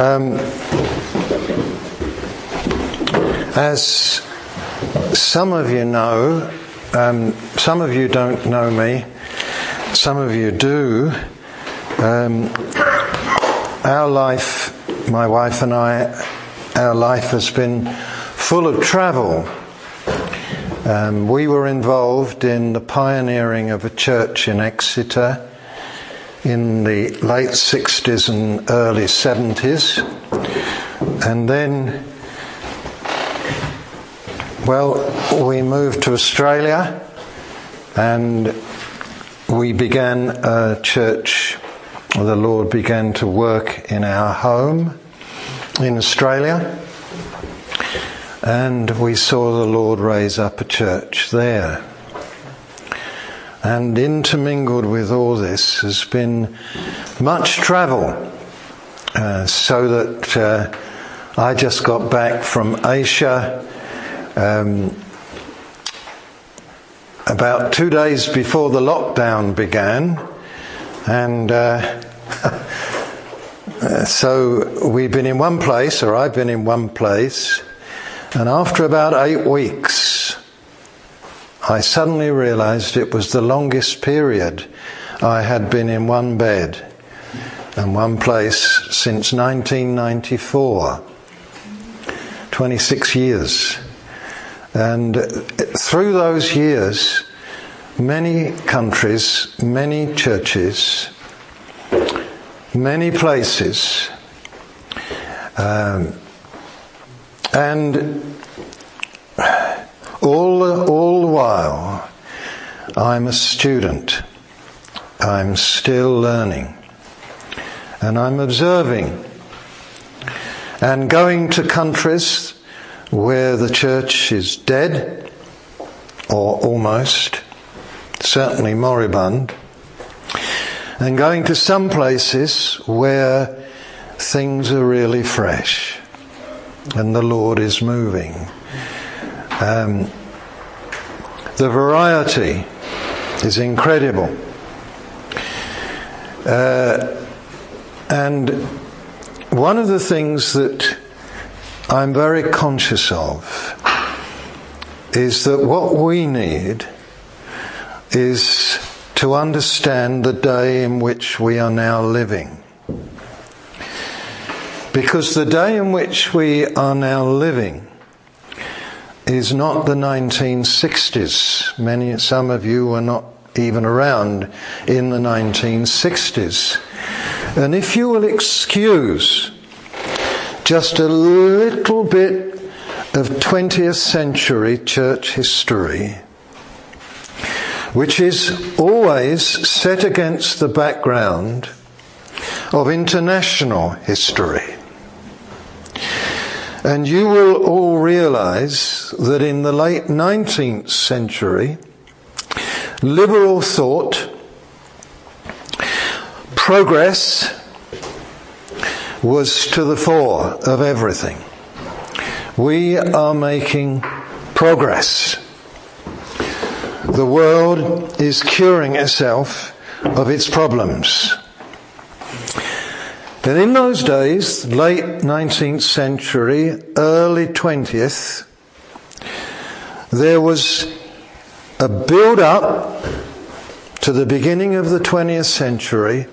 Um, as some of you know, um, some of you don't know me, some of you do. Um, our life, my wife and I, our life has been full of travel. Um, we were involved in the pioneering of a church in Exeter in the late 60s and early 70s. And then, well, we moved to Australia and we began a church. The Lord began to work in our home in Australia. And we saw the Lord raise up a church there. And intermingled with all this has been much travel, uh, so that uh, I just got back from Asia um, about two days before the lockdown began, and uh, so we've been in one place, or I've been in one place, and after about eight weeks, I suddenly realized it was the longest period I had been in one bed and one place since 1994. 26 years. And through those years, many countries, many churches, many places, um, and all, all the while, I'm a student. I'm still learning. And I'm observing. And going to countries where the church is dead, or almost, certainly moribund. And going to some places where things are really fresh and the Lord is moving. Um, the variety is incredible. Uh, and one of the things that I'm very conscious of is that what we need is to understand the day in which we are now living. Because the day in which we are now living is not the 1960s. Many, some of you were not even around in the 1960s. And if you will excuse just a little bit of 20th century church history, which is always set against the background of international history. And you will all realize that in the late 19th century, liberal thought, progress was to the fore of everything. We are making progress. The world is curing itself of its problems. But in those days, late 19th century, early 20th, there was a build up to the beginning of the 20th century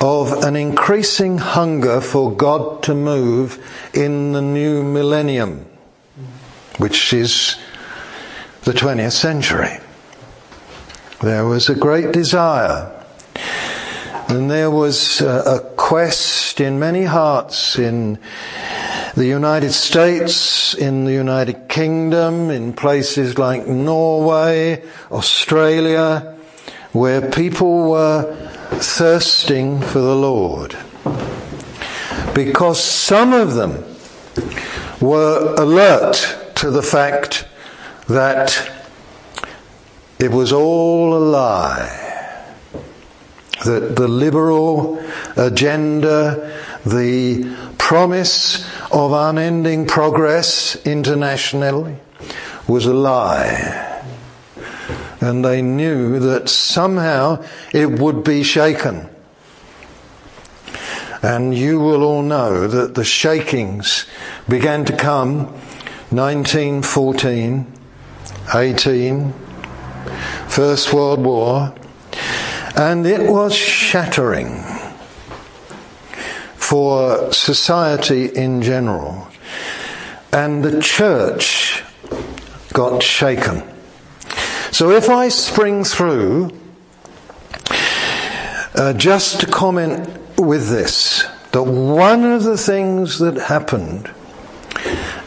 of an increasing hunger for God to move in the new millennium, which is the 20th century. There was a great desire and there was uh, a, quest in many hearts in the United States, in the United Kingdom, in places like Norway, Australia, where people were thirsting for the Lord. Because some of them were alert to the fact that it was all a lie that the liberal agenda, the promise of unending progress internationally was a lie. And they knew that somehow it would be shaken. And you will all know that the shakings began to come 1914, 18, First World War, and it was shattering for society in general. And the church got shaken. So if I spring through, uh, just to comment with this, that one of the things that happened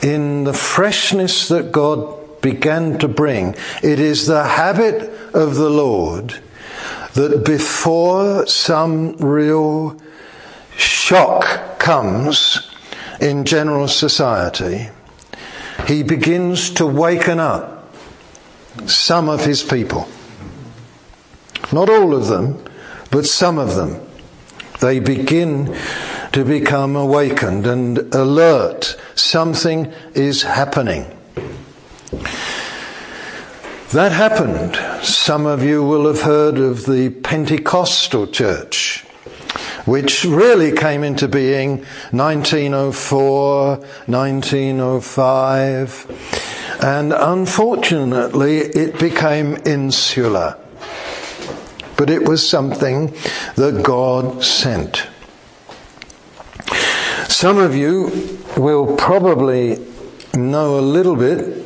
in the freshness that God began to bring, it is the habit of the Lord that before some real shock comes in general society, he begins to waken up some of his people. Not all of them, but some of them. They begin to become awakened and alert. Something is happening. That happened. Some of you will have heard of the Pentecostal church which really came into being 1904, 1905, and unfortunately it became insular. But it was something that God sent. Some of you will probably know a little bit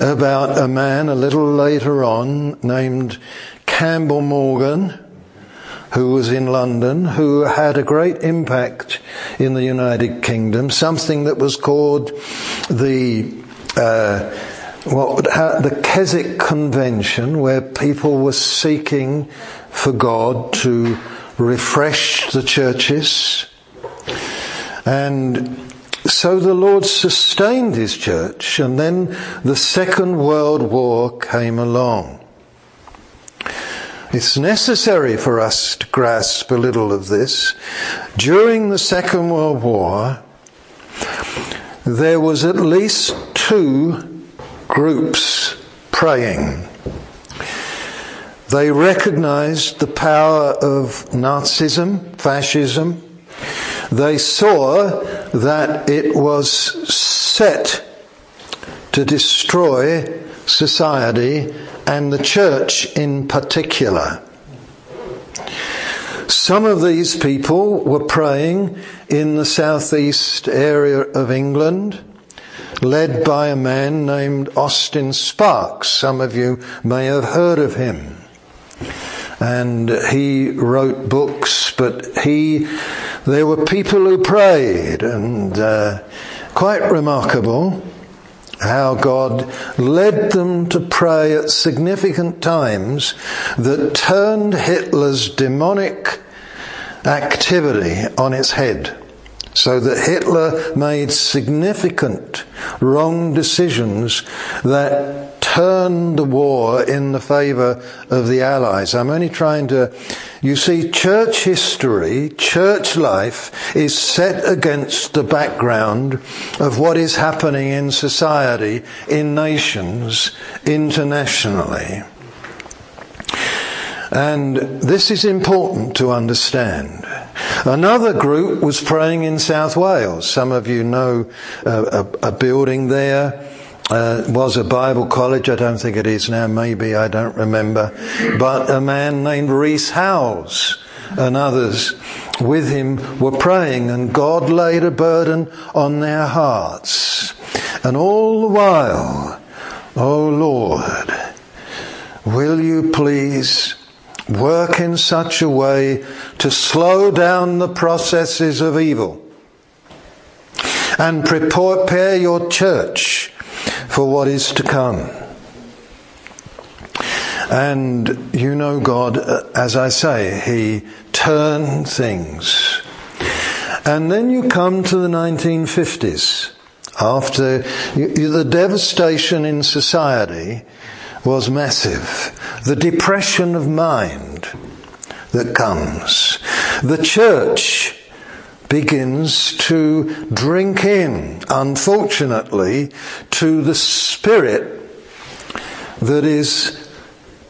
about a man a little later on named Campbell Morgan who was in London, who had a great impact in the United Kingdom, something that was called the uh, what the Keswick Convention, where people were seeking for God to refresh the churches. And so the Lord sustained his church, and then the Second World War came along. It's necessary for us to grasp a little of this. During the Second World War, there was at least two groups praying. They recognized the power of Nazism, fascism. They saw that it was set to destroy society and the church in particular. Some of these people were praying in the southeast area of England, led by a man named Austin Sparks. Some of you may have heard of him. And he wrote books, but he, there were people who prayed and uh, quite remarkable how God led them to pray at significant times that turned Hitler's demonic activity on its head. So that Hitler made significant wrong decisions that turned the war in the favor of the Allies. I'm only trying to you see, church history, church life is set against the background of what is happening in society, in nations, internationally. And this is important to understand. Another group was praying in South Wales. Some of you know a, a, a building there uh, was a Bible college. I don't think it is now. Maybe I don't remember. But a man named Rees Howells and others with him were praying, and God laid a burden on their hearts. And all the while, oh Lord, will you please work in such a way to slow down the processes of evil and prepare your church for what is to come. And you know God, uh, as I say, He turned things. And then you come to the 1950s. After the devastation in society was massive. The depression of mind that comes. The church begins to drink in, unfortunately, to the spirit that is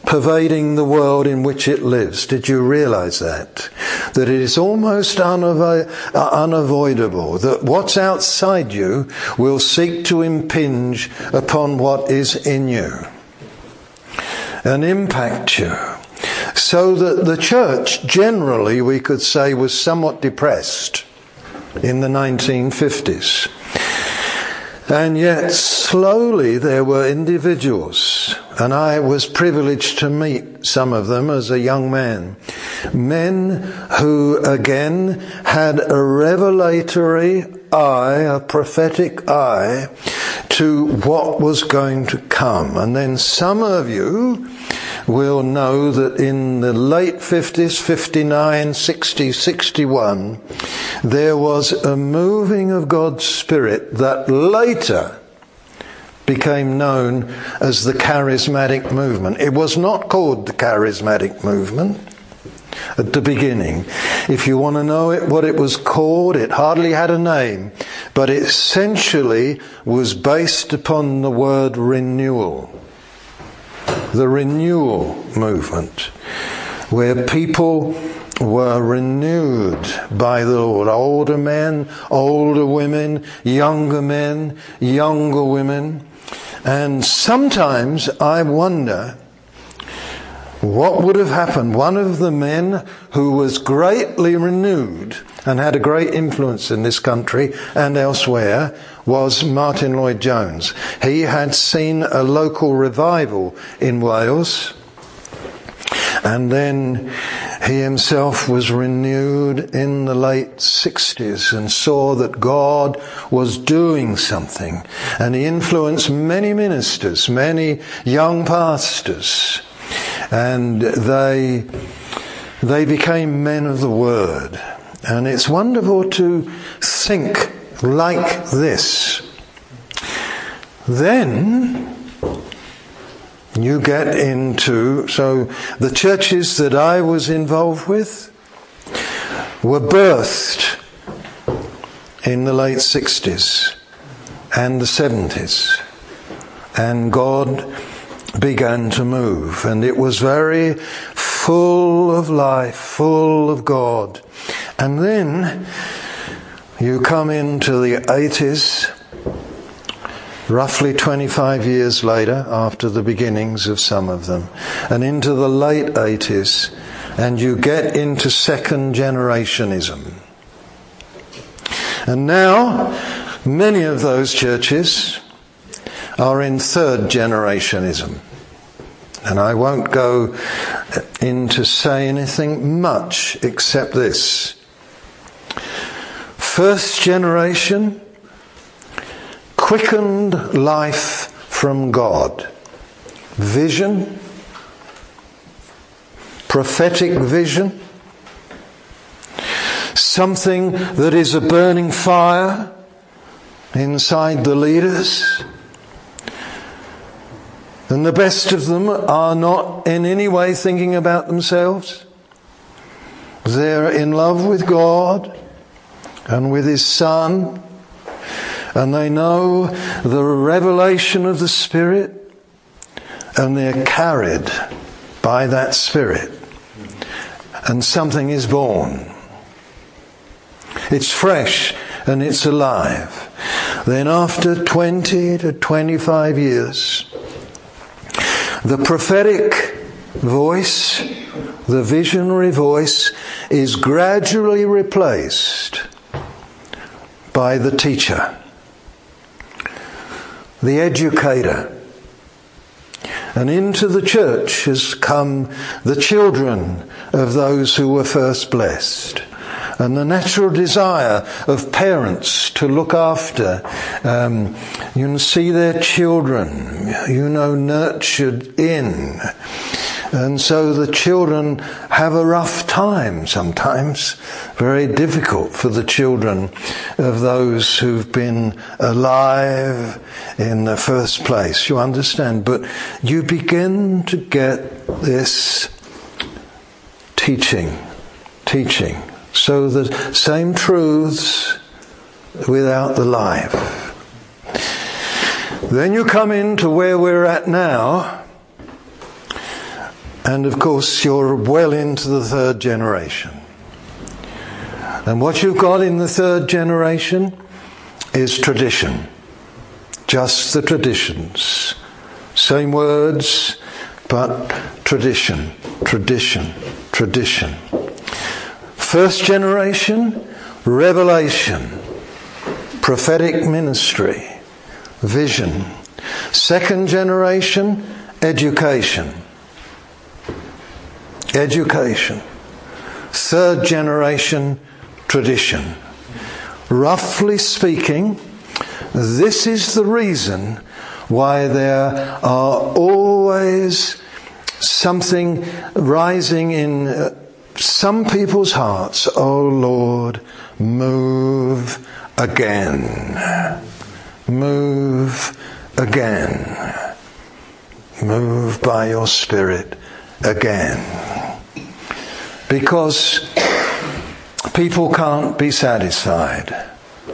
pervading the world in which it lives. Did you realize that? That it is almost unavo- uh, unavoidable that what's outside you will seek to impinge upon what is in you and impact you. So that the church generally, we could say, was somewhat depressed in the 1950s. And yet, slowly, there were individuals, and I was privileged to meet some of them as a young man. Men who, again, had a revelatory eye, a prophetic eye, to what was going to come. And then some of you will know that in the late 50s, 59, 60, 61, there was a moving of God's Spirit that later became known as the charismatic movement. It was not called the charismatic movement at the beginning. If you want to know it, what it was called, it hardly had a name, but it essentially was based upon the word renewal the renewal movement, where people were renewed by the Lord. Older men, older women, younger men, younger women. And sometimes I wonder what would have happened. One of the men who was greatly renewed and had a great influence in this country and elsewhere was Martyn Lloyd-Jones. He had seen a local revival in Wales and then he himself was renewed in the late 60s and saw that God was doing something. And he influenced many ministers, many young pastors. And they, they became men of the word. And it's wonderful to think like this. Then you get into, so the churches that I was involved with were birthed in the late 60s and the 70s. And God began to move. And it was very full of life, full of God. And then you come into the 80s, roughly 25 years later, after the beginnings of some of them, and into the late 80s, and you get into second generationism. And now, many of those churches are in third generationism. And I won't go into say anything much except this. First generation, quickened life from God. Vision, prophetic vision, something that is a burning fire inside the leaders. And the best of them are not in any way thinking about themselves. They're in love with God and with His Son. And they know the revelation of the Spirit and they're carried by that Spirit. And something is born. It's fresh and it's alive. Then after 20 to 25 years, the prophetic voice, the visionary voice, is gradually replaced by the teacher, the educator. And into the church has come the children of those who were first blessed and the natural desire of parents to look after. Um, you can see their children, you know, nurtured in. And so the children have a rough time sometimes, very difficult for the children of those who've been alive in the first place. You understand? But you begin to get this teaching, teaching. So the same truths without the life. Then you come into where we're at now, And of course, you're well into the third generation. And what you've got in the third generation is tradition. Just the traditions. Same words, but tradition, tradition, tradition. First generation, revelation, prophetic ministry, vision. Second generation, education. Education. Third generation, tradition. Roughly speaking, this is the reason why there are always something rising in uh, some people's hearts. Oh Lord, move again. Move again. Move by your Spirit again. Because people can't be satisfied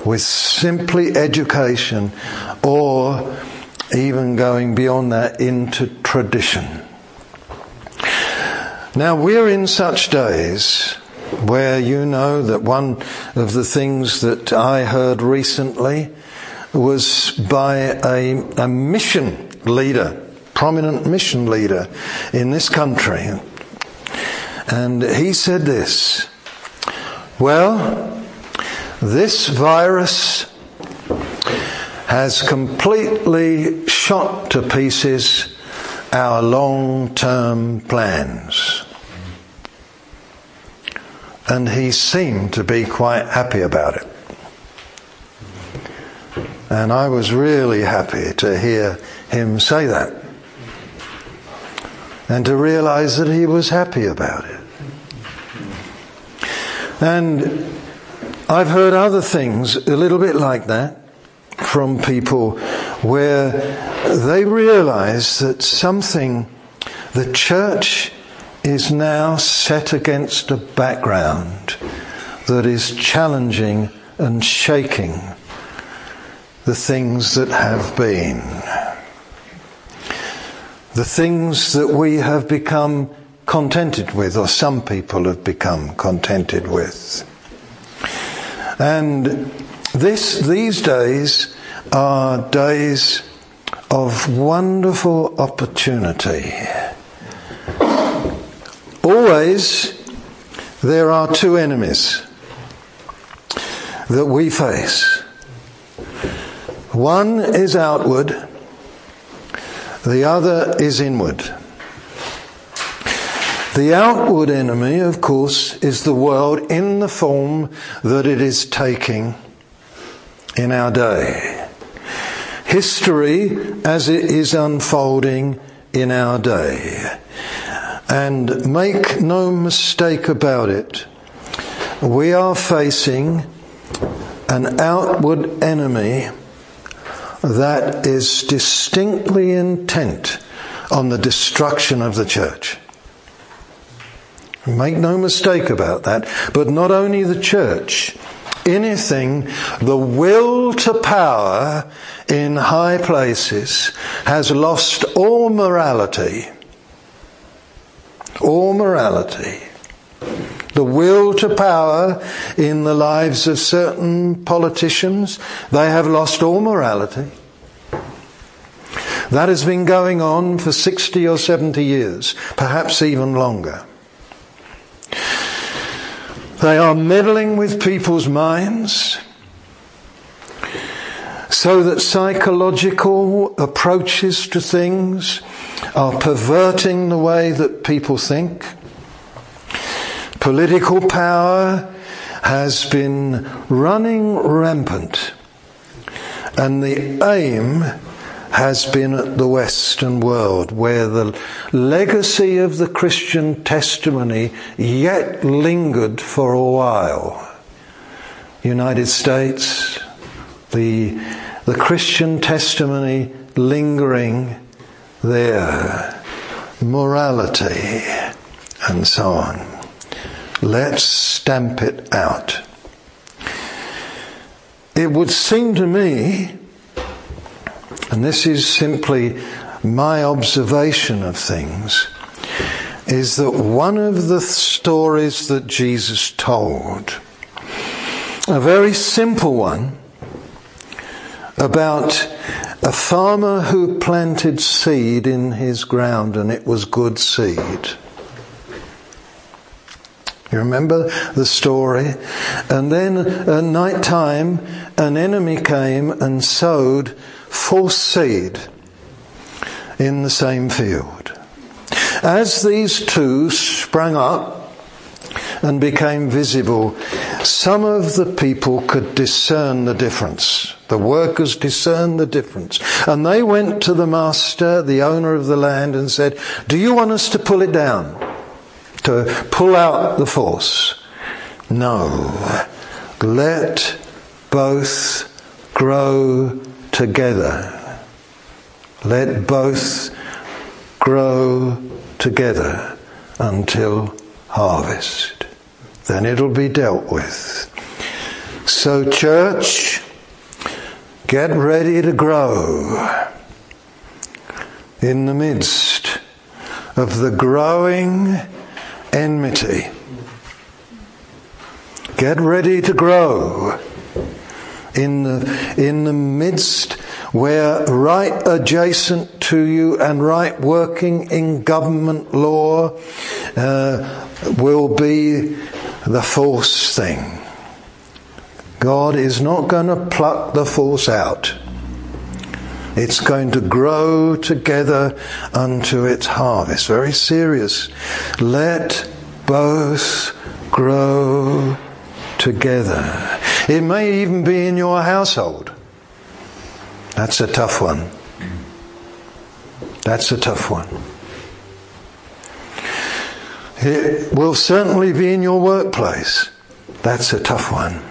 with simply education or even going beyond that into tradition. Now we're in such days where you know that one of the things that I heard recently was by a, a mission leader, prominent mission leader in this country. And he said this, well, this virus has completely shot to pieces our long term plans. And he seemed to be quite happy about it. And I was really happy to hear him say that. And to realize that he was happy about it. And I've heard other things a little bit like that from people where they realize that something, the church is now set against a background that is challenging and shaking the things that have been. The things that we have become contented with, or some people have become contented with. And this, these days are days of wonderful opportunity. Always there are two enemies that we face. One is outward, the other is inward. The outward enemy, of course, is the world in the form that it is taking in our day. History as it is unfolding in our day. And make no mistake about it, we are facing an outward enemy that is distinctly intent on the destruction of the church. Make no mistake about that. But not only the church, anything, the will to power in high places has lost all morality all morality. The will to power in the lives of certain politicians, they have lost all morality. That has been going on for 60 or 70 years, perhaps even longer. They are meddling with people's minds so that psychological approaches to things are perverting the way that people think. Political power has been running rampant, and the aim has been at the Western world, where the legacy of the Christian testimony yet lingered for a while. United States, the, the Christian testimony lingering there, morality, and so on. Let's stamp it out. It would seem to me, and this is simply my observation of things, is that one of the stories that Jesus told, a very simple one, about a farmer who planted seed in his ground and it was good seed. You remember the story? And then at night time, an enemy came and sowed false seed in the same field. As these two sprang up and became visible, some of the people could discern the difference. The workers discerned the difference. And they went to the master, the owner of the land, and said, Do you want us to pull it down? To pull out the force? No. Let both grow together. Let both grow together until harvest. Then it'll be dealt with. So, church, get ready to grow in the midst of the growing enmity. Get ready to grow in the, in the midst where right adjacent to you and right working in government law uh, will be the false thing. God is not going to pluck the false out. It's going to grow together unto its harvest. Very serious. Let both grow together. It may even be in your household. That's a tough one. That's a tough one. It will certainly be in your workplace. That's a tough one.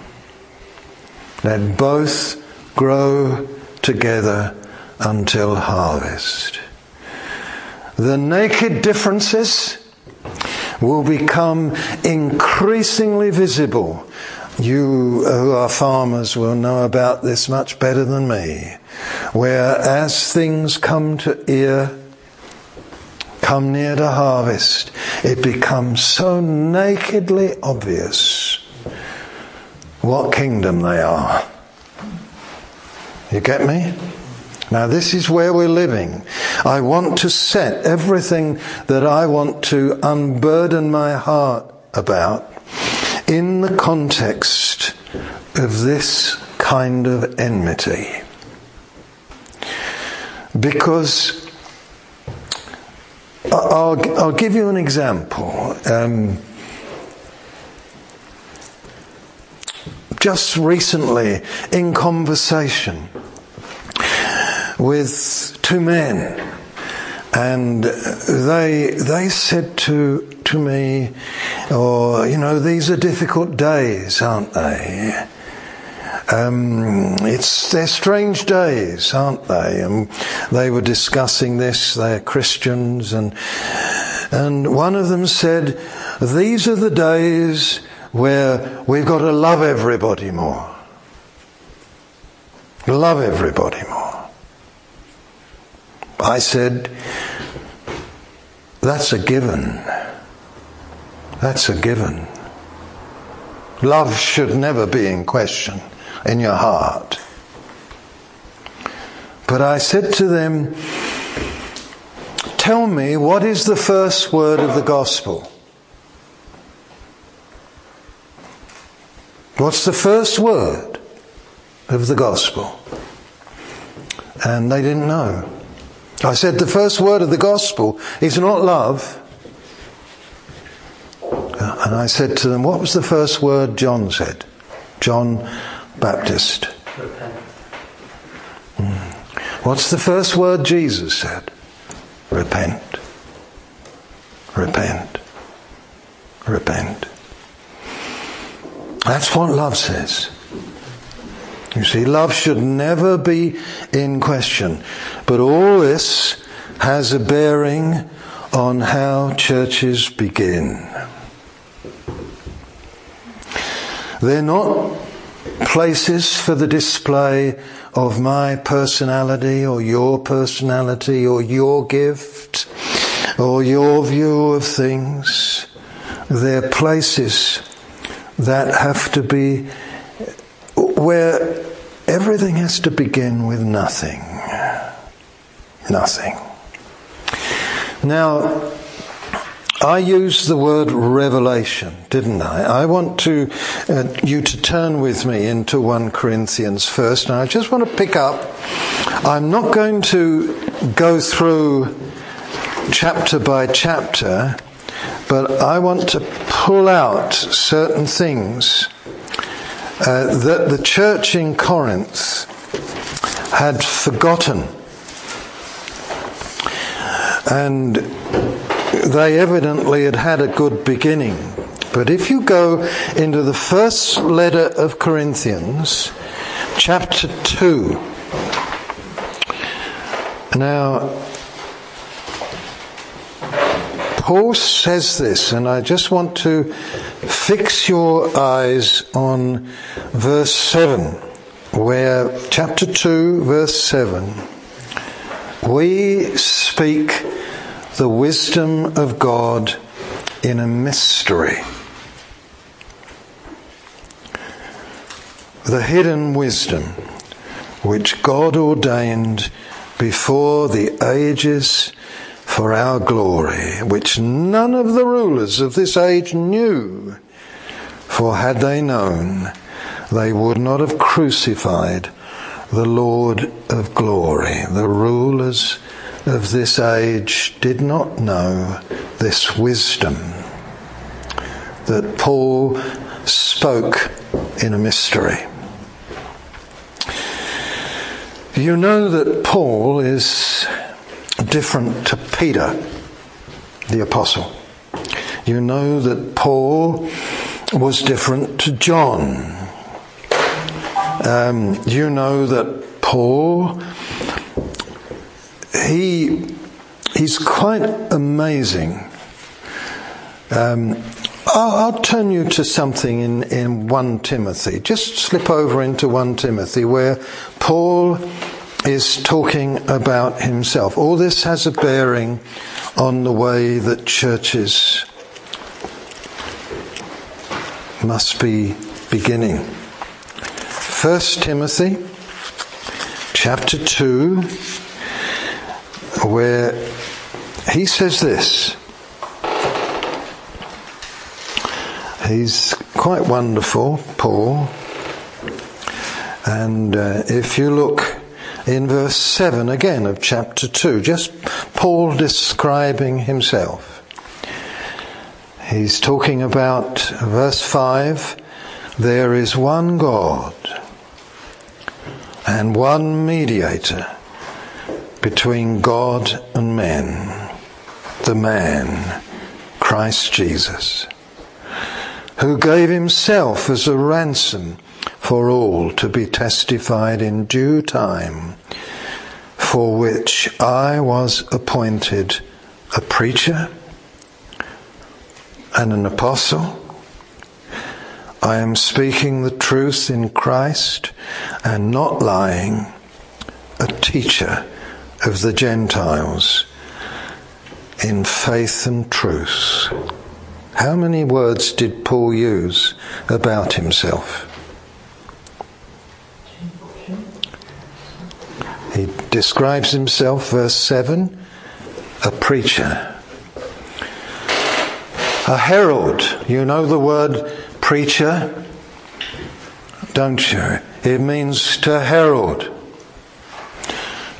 Let both grow together until harvest. The naked differences will become increasingly visible. You who are farmers will know about this much better than me. Where as things come to ear, come near to harvest, it becomes so nakedly obvious what kingdom they are. You get me? Now, this is where we're living. I want to set everything that I want to unburden my heart about in the context of this kind of enmity. Because I'll, I'll give you an example. Um, just recently, in conversation with two men, and they they said to to me, "Or oh, you know, these are difficult days, aren't they?" Um, it's they're strange days, aren't they? And they were discussing this. They're Christians, and and one of them said, "These are the days where we've got to love everybody more. Love everybody more." I said, "That's a given. That's a given." Love should never be in question in your heart. But I said to them, Tell me, what is the first word of the gospel? What's the first word of the gospel? And they didn't know. I said, The first word of the gospel is not love. And I said to them, What was the first word John said? John Baptist. Mm. What's the first word Jesus said? Repent. Repent. Repent. That's what love says. You see, love should never be in question. But all this has a bearing on how churches begin. They're not places for the display of my personality or your personality or your gift. or your view of things. They're places that have to be where everything has to begin with nothing. Nothing. Now, I used the word revelation, didn't I? I want to uh, you to turn with me into 1 Corinthians first, and I just want to pick up. I'm not going to go through chapter by chapter, but I want to pull out certain things uh, that the church in Corinth had forgotten. And they evidently had had a good beginning. But if you go into the first letter of Corinthians, chapter 2, now, Paul says this, and I just want to fix your eyes on verse 7, where, chapter 2, verse 7, we speak the wisdom of God in a mystery. The hidden wisdom which God ordained before the ages for our glory, which none of the rulers of this age knew. For had they known, they would not have crucified the Lord of glory. The rulers of this age did not know this wisdom that Paul spoke in a mystery. You know that Paul is different to Peter, the apostle. You know that Paul was different to John. Um, you know that Paul he he's quite amazing. Um, I'll, I'll, turn you to something in, in 1 Timothy. Just slip over into 1 Timothy where Paul is talking about himself. All this has a bearing on the way that churches must be beginning. 1 Timothy chapter 2 where he says this. He's quite wonderful, Paul. And uh, if you look in verse 7 again of chapter 2, just Paul describing himself. He's talking about verse 5 there is one God and one mediator between God and men, the man, Christ Jesus, who gave himself as a ransom for all to be testified in due time, for which I was appointed a preacher and an apostle. I am speaking the truth in Christ and not lying, a teacher of the Gentiles in faith and truth. How many words did Paul use about himself? He describes himself, verse 7, a preacher. A herald. You know the word preacher, don't you? It means to herald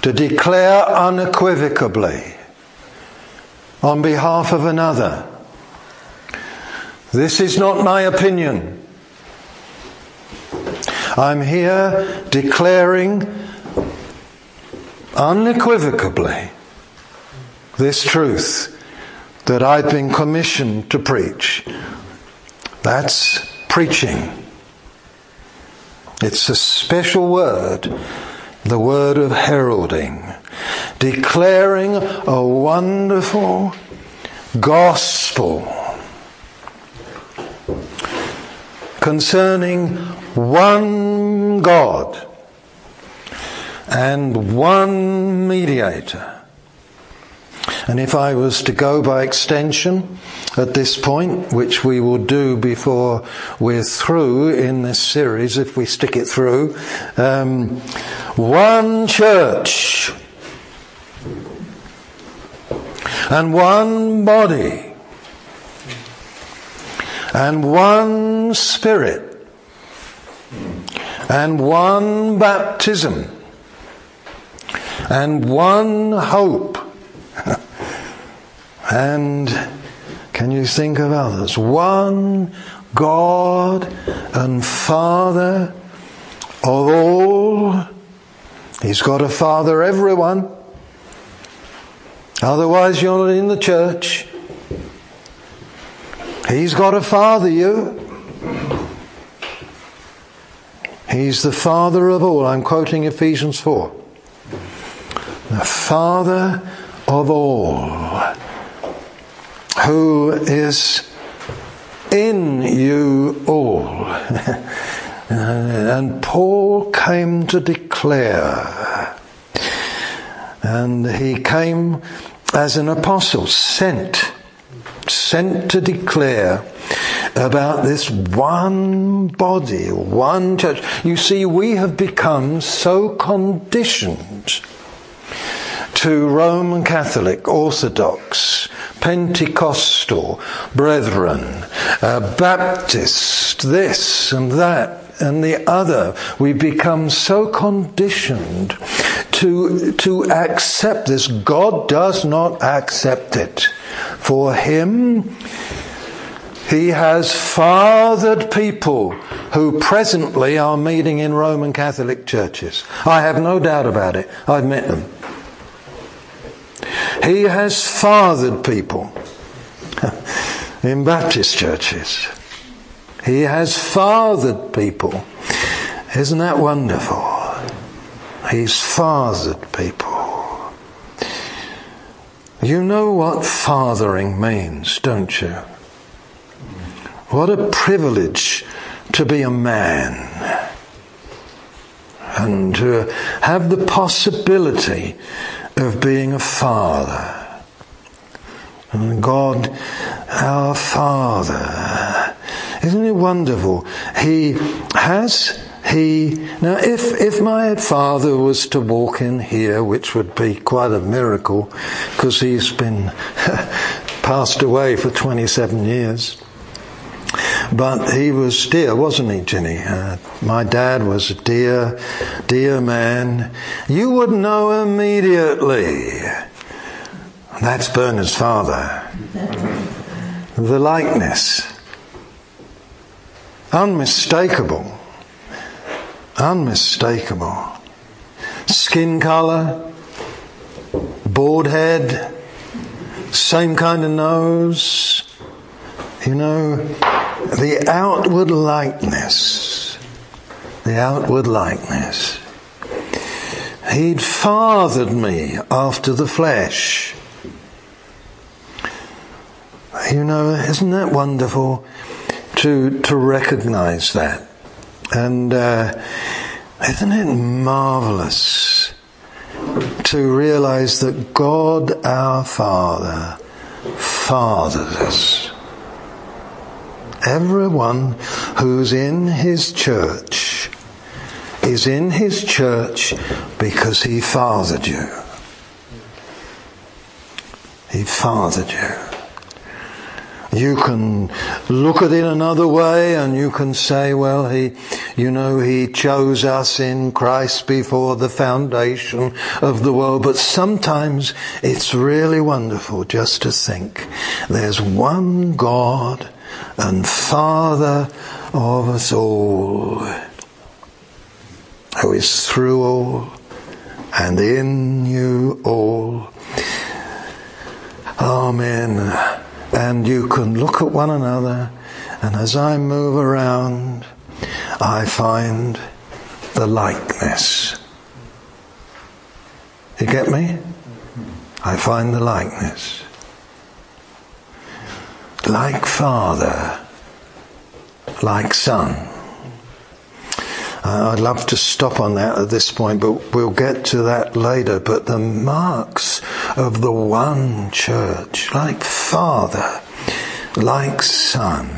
to declare unequivocally on behalf of another. This is not my opinion. I'm here declaring unequivocally this truth that I've been commissioned to preach. That's preaching. It's a special word the word of heralding, declaring a wonderful gospel concerning one God and one mediator. And if I was to go by extension at this point, which we will do before we're through in this series, if we stick it through, um, one church and one body and one spirit and one baptism and one hope and can you think of others? One God and Father of all. He's got a father, everyone. Otherwise, you're not in the church. He's got a father, you. He's the father of all. I'm quoting Ephesians 4. The father of all who is in you all. and Paul came to declare, and he came as an apostle, sent, sent to declare about this one body, one church. You see, we have become so conditioned to Roman Catholic, Orthodox, Pentecostal, brethren, uh, Baptist, this and that and the other. We become so conditioned to, to accept this. God does not accept it. For Him, He has fathered people who presently are meeting in Roman Catholic churches. I have no doubt about it. I've met them. He has fathered people in Baptist churches. He has fathered people. Isn't that wonderful? He's fathered people. You know what fathering means, don't you? What a privilege to be a man and to have the possibility of being a father. And God, our Father, isn't it wonderful? He has, he, now if, if my father was to walk in here, which would be quite a miracle, because he's been passed away for 27 years, but he was dear, wasn't he, Ginny? Uh, my dad was a dear, dear man. You would know immediately. That's Bernard's father. The likeness. Unmistakable. Unmistakable. Skin colour, bald head, same kind of nose, you know, the outward likeness, the outward likeness. He'd fathered me after the flesh. You know, isn't that wonderful to to recognize that? And uh, isn't it marvelous to realize that God our Father fathered us? Everyone who's in his church is in his church because he fathered you. He fathered you. You can look at it another way and you can say, well, he, you know, he chose us in Christ before the foundation of the world. But sometimes it's really wonderful just to think there's one God and Father of us all, who is through all and in you all. Amen. And you can look at one another, and as I move around, I find the likeness. You get me? I find the likeness like Father, like Son. Uh, I'd love to stop on that at this point, but we'll get to that later. But the marks of the one church, like Father, like Son,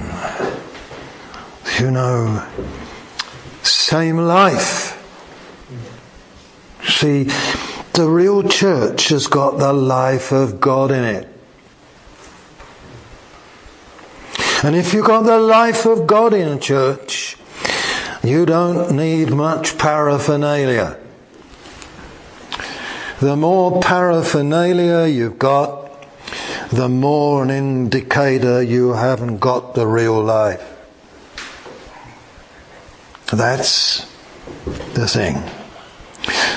you know, same life. See, the real church has got the life of God in it. And if you've got the life of God in a church, you don't need much paraphernalia. The more paraphernalia you've got, the more an indicator you haven't got the real life. That's the thing.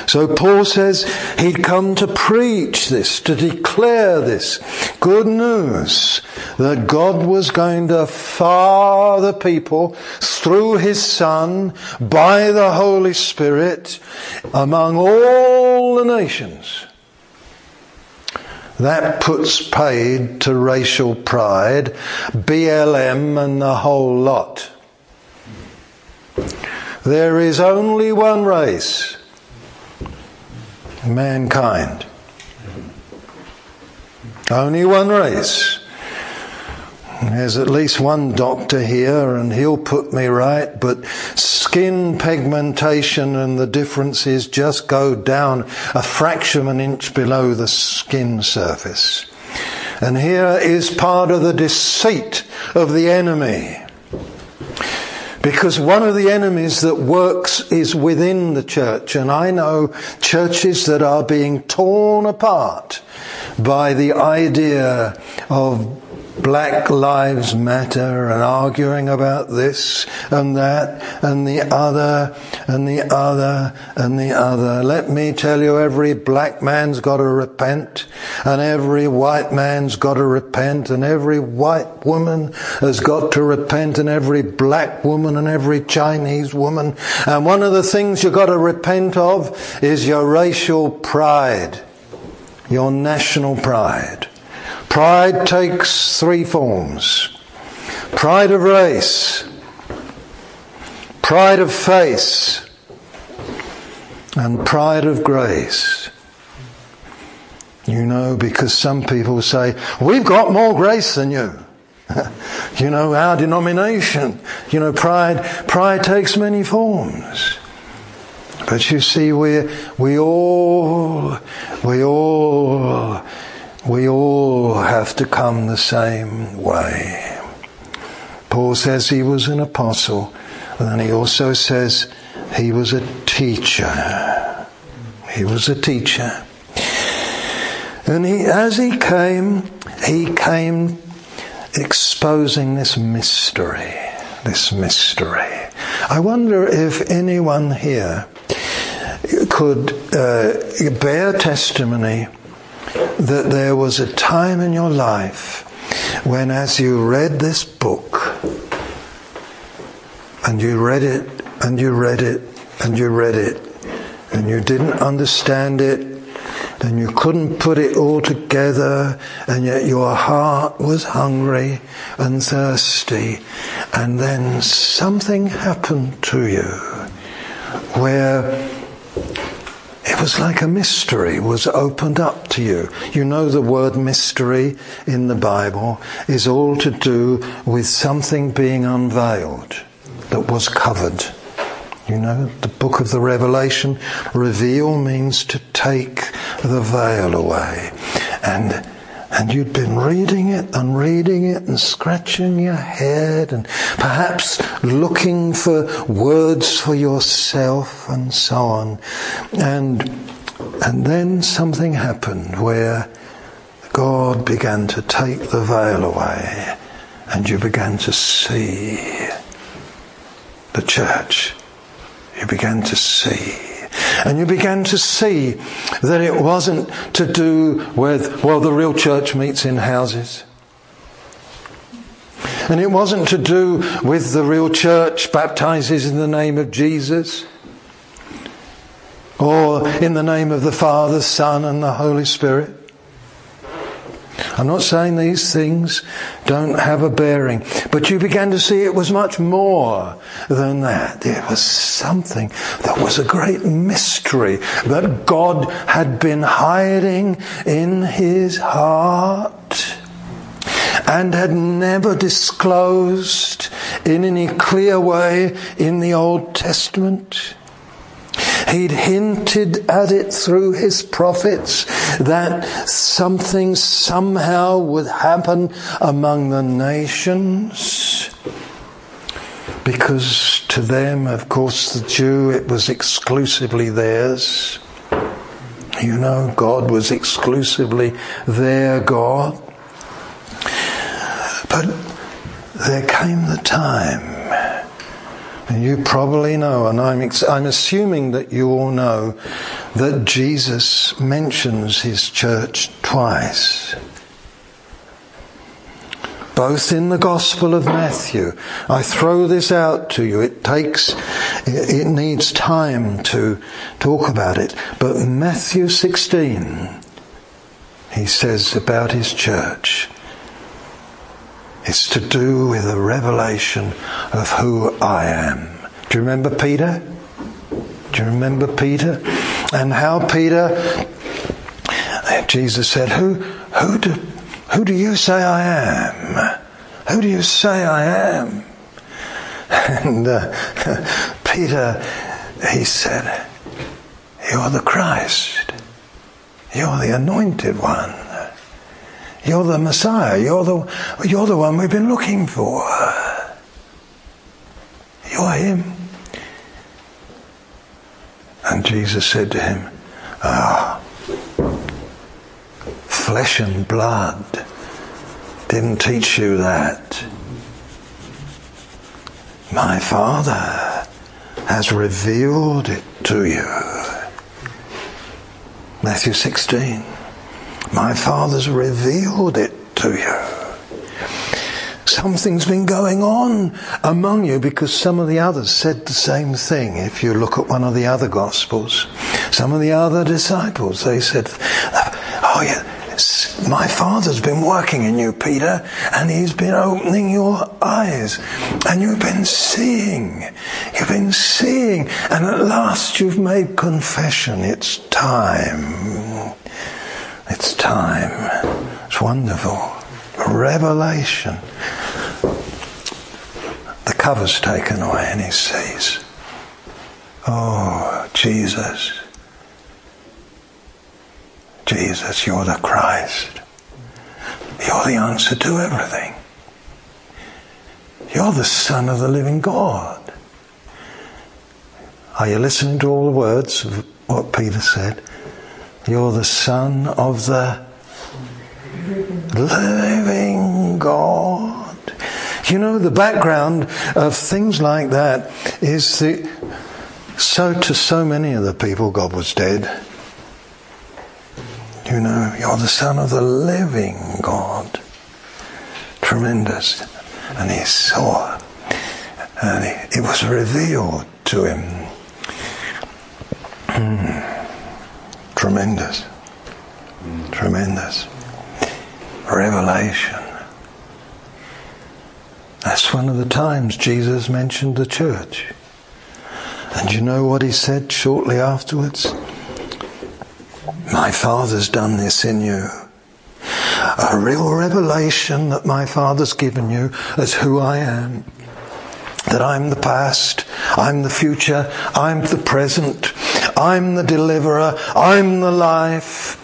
So Paul says he'd come to preach this, to declare this good news that God was going to father people through his Son by the Holy Spirit among all the nations. That puts paid to racial pride, BLM and the whole lot. There is only one race mankind. Only one race. There's at least one doctor here, and he'll put me right, but skin pigmentation and the differences just go down a fraction of an inch below the skin surface. And here is part of the deceit of the enemy. Because one of the enemies that works is within the church. And I know churches that are being torn apart by the idea of Black Lives Matter and arguing about this and that and the other and the other and the other. Let me tell you, every black man's got to repent and every white man's got to repent and every white woman has got to repent and every black woman and every Chinese woman. And one of the things you've got to repent of is your racial pride, your national pride. Pride takes three forms pride of race, pride of face, and pride of grace. You know, because some people say, We've got more grace than you. you know, our denomination, you know, pride, pride takes many forms. But you see, we, we all, we all we all have to come the same way. Paul says he was an apostle, and then he also says he was a teacher. He was a teacher. And he, as he came, he came exposing this mystery. This mystery. I wonder if anyone here could uh, bear testimony that there was a time in your life when, as you read this book, and you read it, and you read it, and you read it, and you didn't understand it, and you couldn't put it all together, and yet your heart was hungry and thirsty, and then something happened to you where it was like a mystery was opened up to you. You know the word mystery in the Bible is all to do with something being unveiled that was covered. You know, the book of the Revelation, reveal means to take the veil away. And and you'd been reading it and reading it and scratching your head and perhaps looking for words for yourself and so on. And, and then something happened where God began to take the veil away and you began to see the church. You began to see and you began to see that it wasn't to do with, well, the real church meets in houses. And it wasn't to do with the real church baptizes in the name of Jesus or in the name of the Father, Son, and the Holy Spirit. I'm not saying these things don't have a bearing, but you began to see it was much more than that. It was something that was a great mystery that God had been hiding in his heart and had never disclosed in any clear way in the Old Testament. He'd hinted at it through his prophets that something somehow would happen among the nations. Because to them, of course, the Jew, it was exclusively theirs. You know, God was exclusively their God. But there came the time and you probably know, and I'm, ex- I'm assuming that you all know, that Jesus mentions his church twice. Both in the Gospel of Matthew. I throw this out to you. It takes, it needs time to talk about it. But Matthew 16, he says about his church, it's to do with a revelation of who I am. Do you remember Peter? Do you remember Peter? And how Peter, Jesus said, Who, who, do, who do you say I am? Who do you say I am? And uh, Peter, he said, You're the Christ. You're the anointed one. You're the Messiah. You're the, you're the one we've been looking for. You're him. And Jesus said to him, Ah, flesh and blood didn't teach you that. My Father has revealed it to you. Matthew 16. My Father's revealed it to you. Something's been going on among you because some of the others said the same thing. If you look at one of the other Gospels, some of the other disciples, they said, Oh, yeah, my Father's been working in you, Peter, and He's been opening your eyes, and you've been seeing. You've been seeing, and at last you've made confession. It's time. It's time. It's wonderful. Revelation. The cover's taken away and he says, Oh, Jesus. Jesus, you're the Christ. You're the answer to everything. You're the Son of the living God. Are you listening to all the words of what Peter said? You're the Son of the living God. You know, the background of things like that is that so to so many of the people, God was dead. You know, you're the Son of the living God. Tremendous. And he saw, and it was revealed to him. Hmm. Tremendous. Tremendous. Revelation. That's one of the times Jesus mentioned the church. And you know what he said shortly afterwards? My Father's done this in you. A real revelation that my Father's given you as who I am. That I'm the past, I'm the future, I'm the present, I'm the deliverer. I'm the life.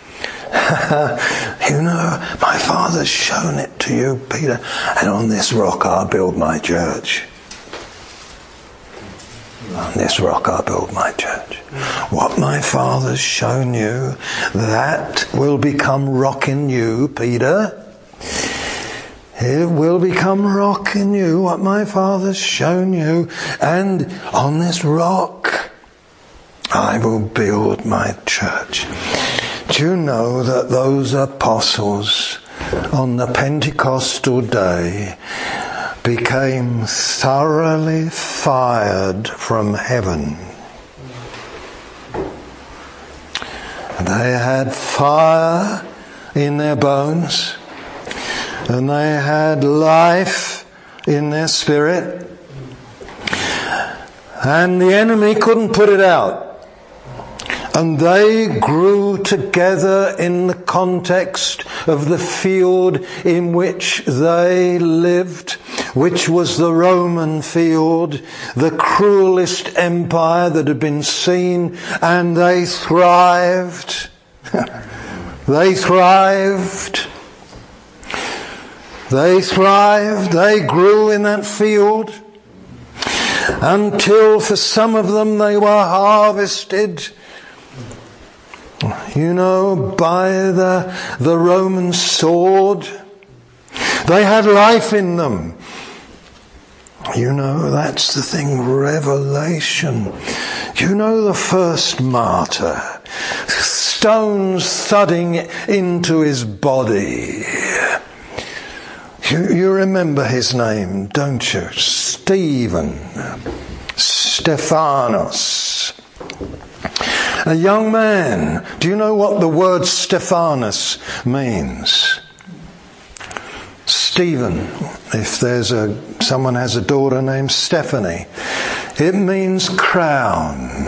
you know, my Father's shown it to you, Peter, and on this rock I'll build my church. On this rock I'll build my church. What my Father's shown you, that will become rock in you, Peter. It will become rock in you, what my Father's shown you, and on this rock I will build my church. Do you know that those apostles on the Pentecostal day became thoroughly fired from heaven? They had fire in their bones. and they had life in their spirit. And the enemy couldn't put it out. And they grew together in the context of the field in which they lived, which was the Roman field, the cruelest empire that had been seen, and they thrived. they thrived. They thrived. They grew in that field until for some of them they were harvested you know, by the, the Roman sword. They had life in them. You know, that's the thing, revelation. You know, the first martyr, stones thudding into his body. You, you remember his name, don't you? Stephen. Stephanos. A young man. Do you know what the word Stephanus means? Stephen. If there's a someone has a daughter named Stephanie, it means crown,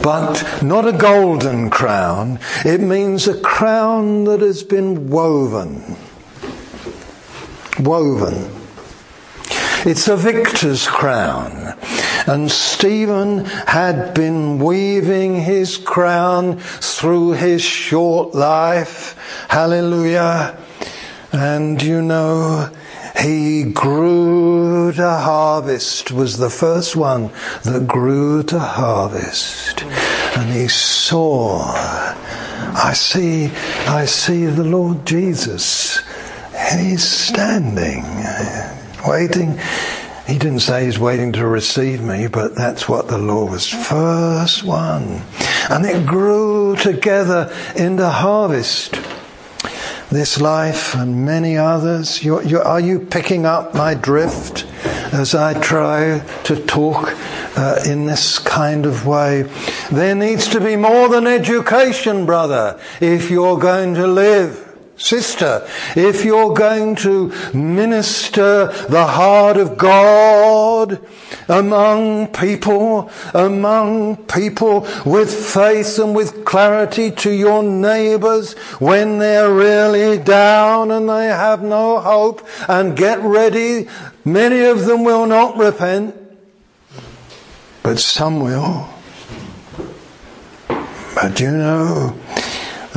but not a golden crown. It means a crown that has been woven. Woven. It's a victor's crown. And Stephen had been weaving his crown through his short life. Hallelujah. And you know, he grew to harvest, was the first one that grew to harvest. And he saw, I see, I see the Lord Jesus. He's standing, waiting. He didn't say he's waiting to receive me, but that's what the law was. First one. And it grew together into harvest. This life and many others. You're, you're, are you picking up my drift as I try to talk uh, in this kind of way? There needs to be more than education, brother, if you're going to live. Sister, if you're going to minister the heart of God among people, among people with faith and with clarity to your neighbors when they're really down and they have no hope and get ready, many of them will not repent, but some will. But you know,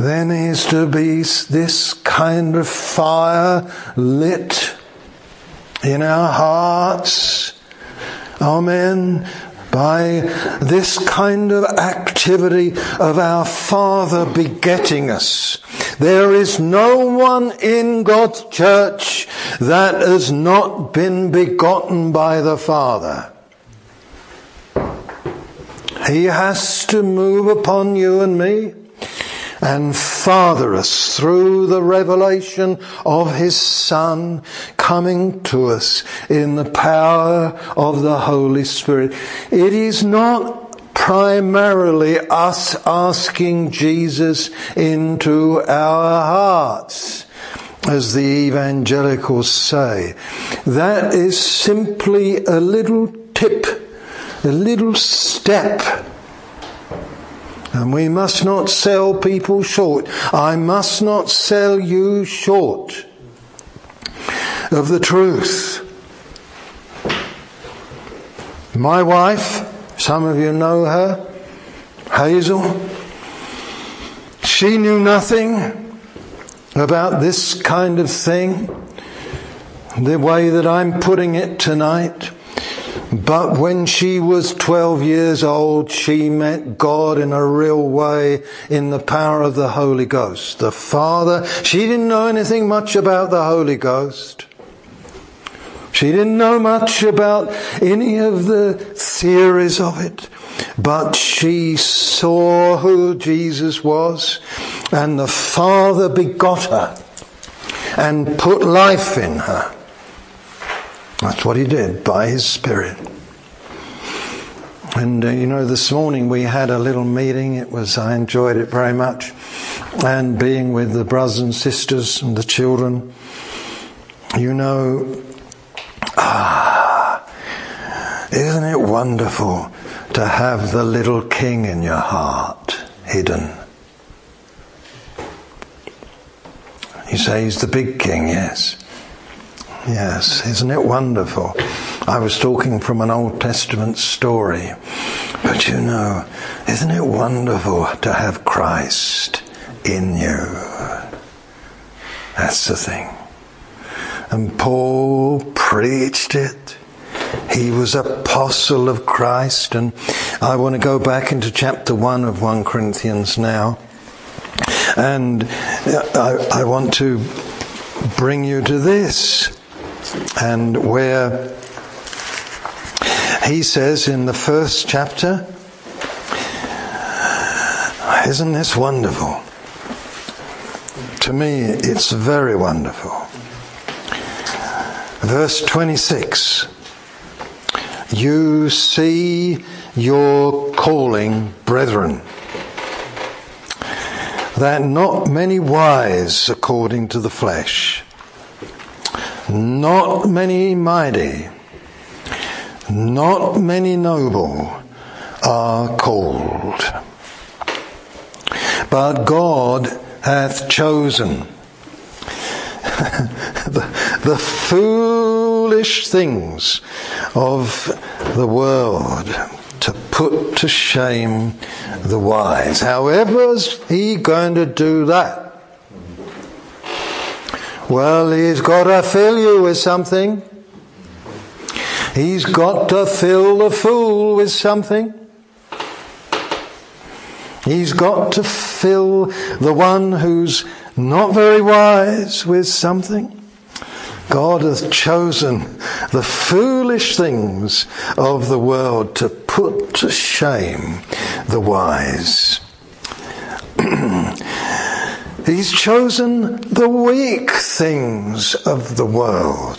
there needs to be this kind of fire lit in our hearts. Amen. By this kind of activity of our Father begetting us. There is no one in God's church that has not been begotten by the Father. He has to move upon you and me and father us through the revelation of his son coming to us in the power of the Holy Spirit. It is not primarily us asking Jesus into our hearts as the evangelicals say. That is simply a little tip, a little step and we must not sell people short. I must not sell you short of the truth. My wife, some of you know her, Hazel, she knew nothing about this kind of thing, the way that I'm putting it tonight. But when she was 12 years old, she met God in a real way in the power of the Holy Ghost. The Father, she didn't know anything much about the Holy Ghost. She didn't know much about any of the theories of it, but she saw who Jesus was and the Father begot her and put life in her. That's what he did by his Spirit. And uh, you know, this morning we had a little meeting. It was, I enjoyed it very much. And being with the brothers and sisters and the children. You know, ah, isn't it wonderful to have the little king in your heart hidden? You say he's the big king, yes. Yes, isn't it wonderful? I was talking from an Old Testament story, but you know, isn't it wonderful to have Christ in you? That's the thing. And Paul preached it. He was apostle of Christ, and I want to go back into chapter 1 of 1 Corinthians now. And I, I want to bring you to this, and where he says in the first chapter, Isn't this wonderful? To me, it's very wonderful. Verse 26 You see your calling, brethren, that not many wise according to the flesh, not many mighty, not many noble are called. But God hath chosen the, the foolish things of the world to put to shame the wise. However, is he going to do that? Well, he's got to fill you with something. He's got to fill the fool with something. He's got to fill the one who's not very wise with something. God hath chosen the foolish things of the world to put to shame the wise. He's chosen the weak things of the world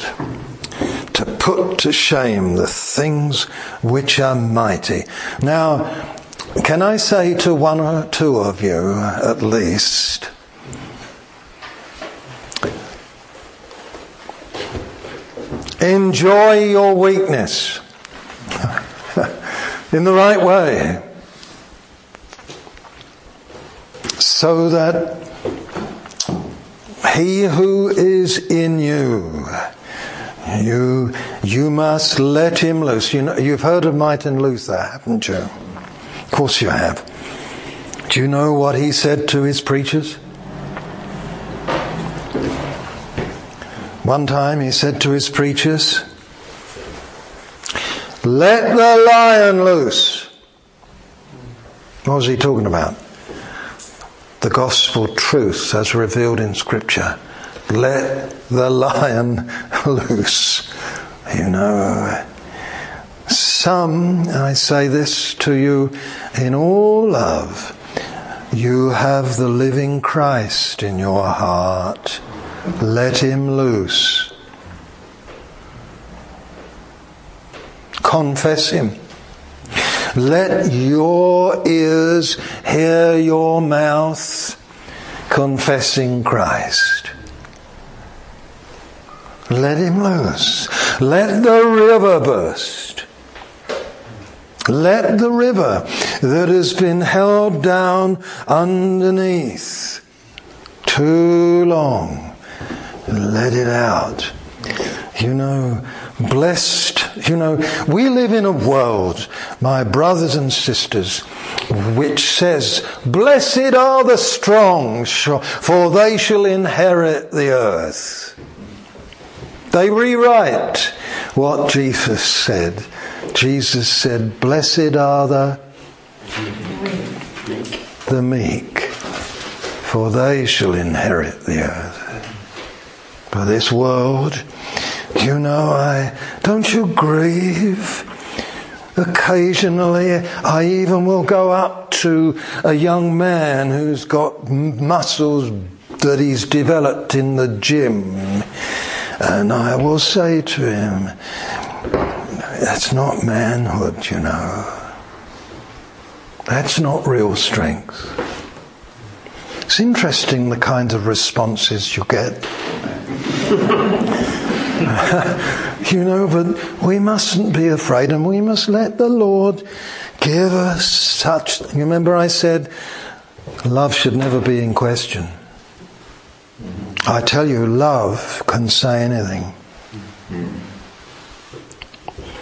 to put to shame the things which are mighty. Now, can I say to one or two of you at least, enjoy your weakness in the right way so that he who is in you you you must let him loose. You know you've heard of martin luther haven't you? Of course you have. Do you know what he said to his preachers? One time he said to his preachers let the lion loose. What was he talking about the gospel truth as revealed in Scripture. Let the lion loose. You know, uh, some, I say this to you in all love, you have the living Christ in your heart. Let him loose. Confess him. Let your ears hear your mouth confessing Christ. Let him loose. Let the river burst. Let the river that has been held down underneath too long, let it out. You know, blessed, you know, we live in a world, my brothers and sisters, which says, Blessed are the strong, for they shall inherit the earth. They rewrite what Jesus said. Jesus said, Blessed are the, the meek, for they shall inherit the earth. But this world, you know, I don't you grieve? Occasionally, I even will go up to a young man who's got muscles that he's developed in the gym, and I will say to him, That's not manhood, you know. That's not real strength. It's interesting the kinds of responses you get. you know, but we mustn't be afraid and we must let the Lord give us such. You remember I said love should never be in question. I tell you, love can say anything.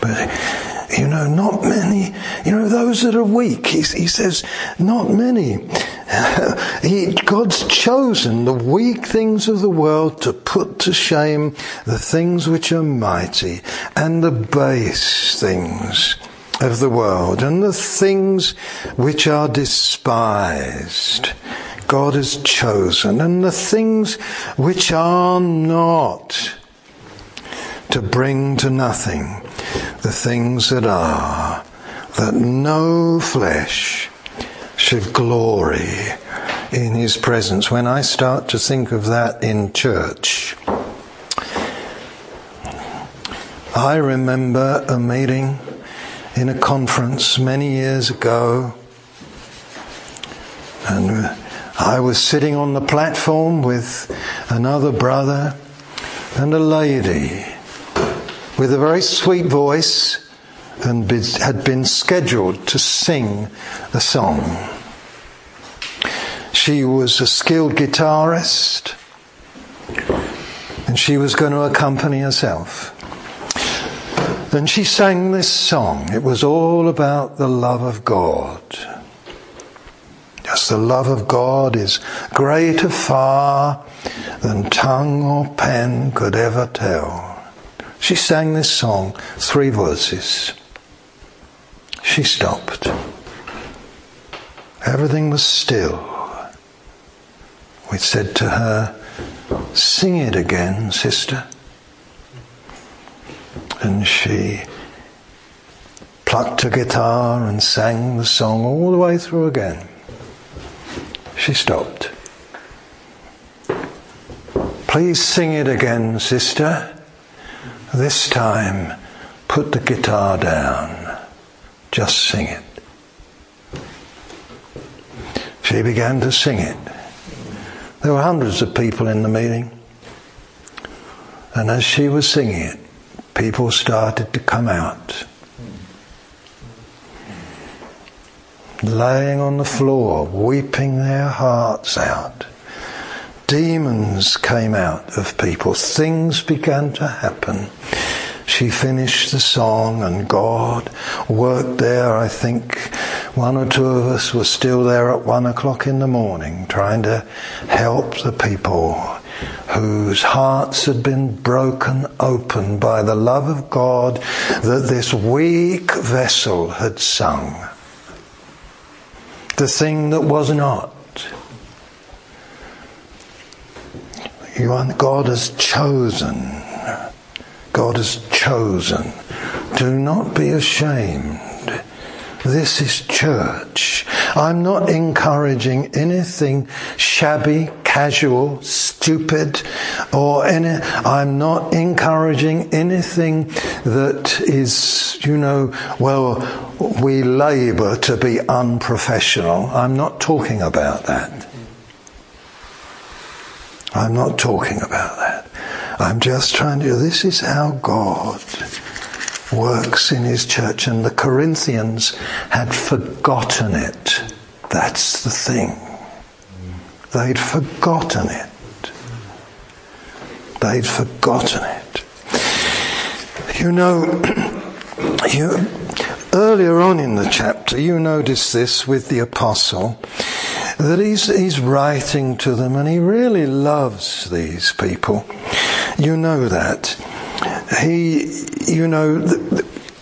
But, you know, not many, you know, those that are weak, he, he says, not many. he, God's chosen the weak things of the world to put to shame the things which are mighty and the base things of the world and the things which are despised. God has chosen and the things which are not to bring to nothing the things that are, that no flesh should glory in his presence. When I start to think of that in church, I remember a meeting in a conference many years ago, and I was sitting on the platform with another brother and a lady with a very sweet voice and had been scheduled to sing a song. She was a skilled guitarist and she was going to accompany herself. And she sang this song. It was all about the love of God. Yes, the love of God is greater far than tongue or pen could ever tell. She sang this song, three verses. She stopped. Everything was still. We said to her, Sing it again, sister. And she plucked a guitar and sang the song all the way through again. She stopped. Please sing it again, sister. This time, put the guitar down. Just sing it. She began to sing it. There were hundreds of people in the meeting. And as she was singing it, people started to come out. Laying on the floor, weeping their hearts out demons came out of people. Things began to happen. She finished the song and God worked there. I think one or two of us were still there at one o'clock in the morning trying to help the people whose hearts had been broken open by the love of God that this weak vessel had sung. The thing that was not You are, God has chosen. God has chosen. Do not be ashamed. This is church. I'm not encouraging anything shabby, casual, stupid, or any, I'm not encouraging anything that is, you know, well, we labour to be unprofessional. I'm not talking about that. I'm not talking about that. I'm just trying to, this is how God works in his church, and the Corinthians had forgotten it. That's the thing. They'd forgotten it. They'd forgotten it. You know, you, earlier on in the chapter, you notice this with the apostle that he's, he's writing to them and he really loves these people. You know that. He, you know,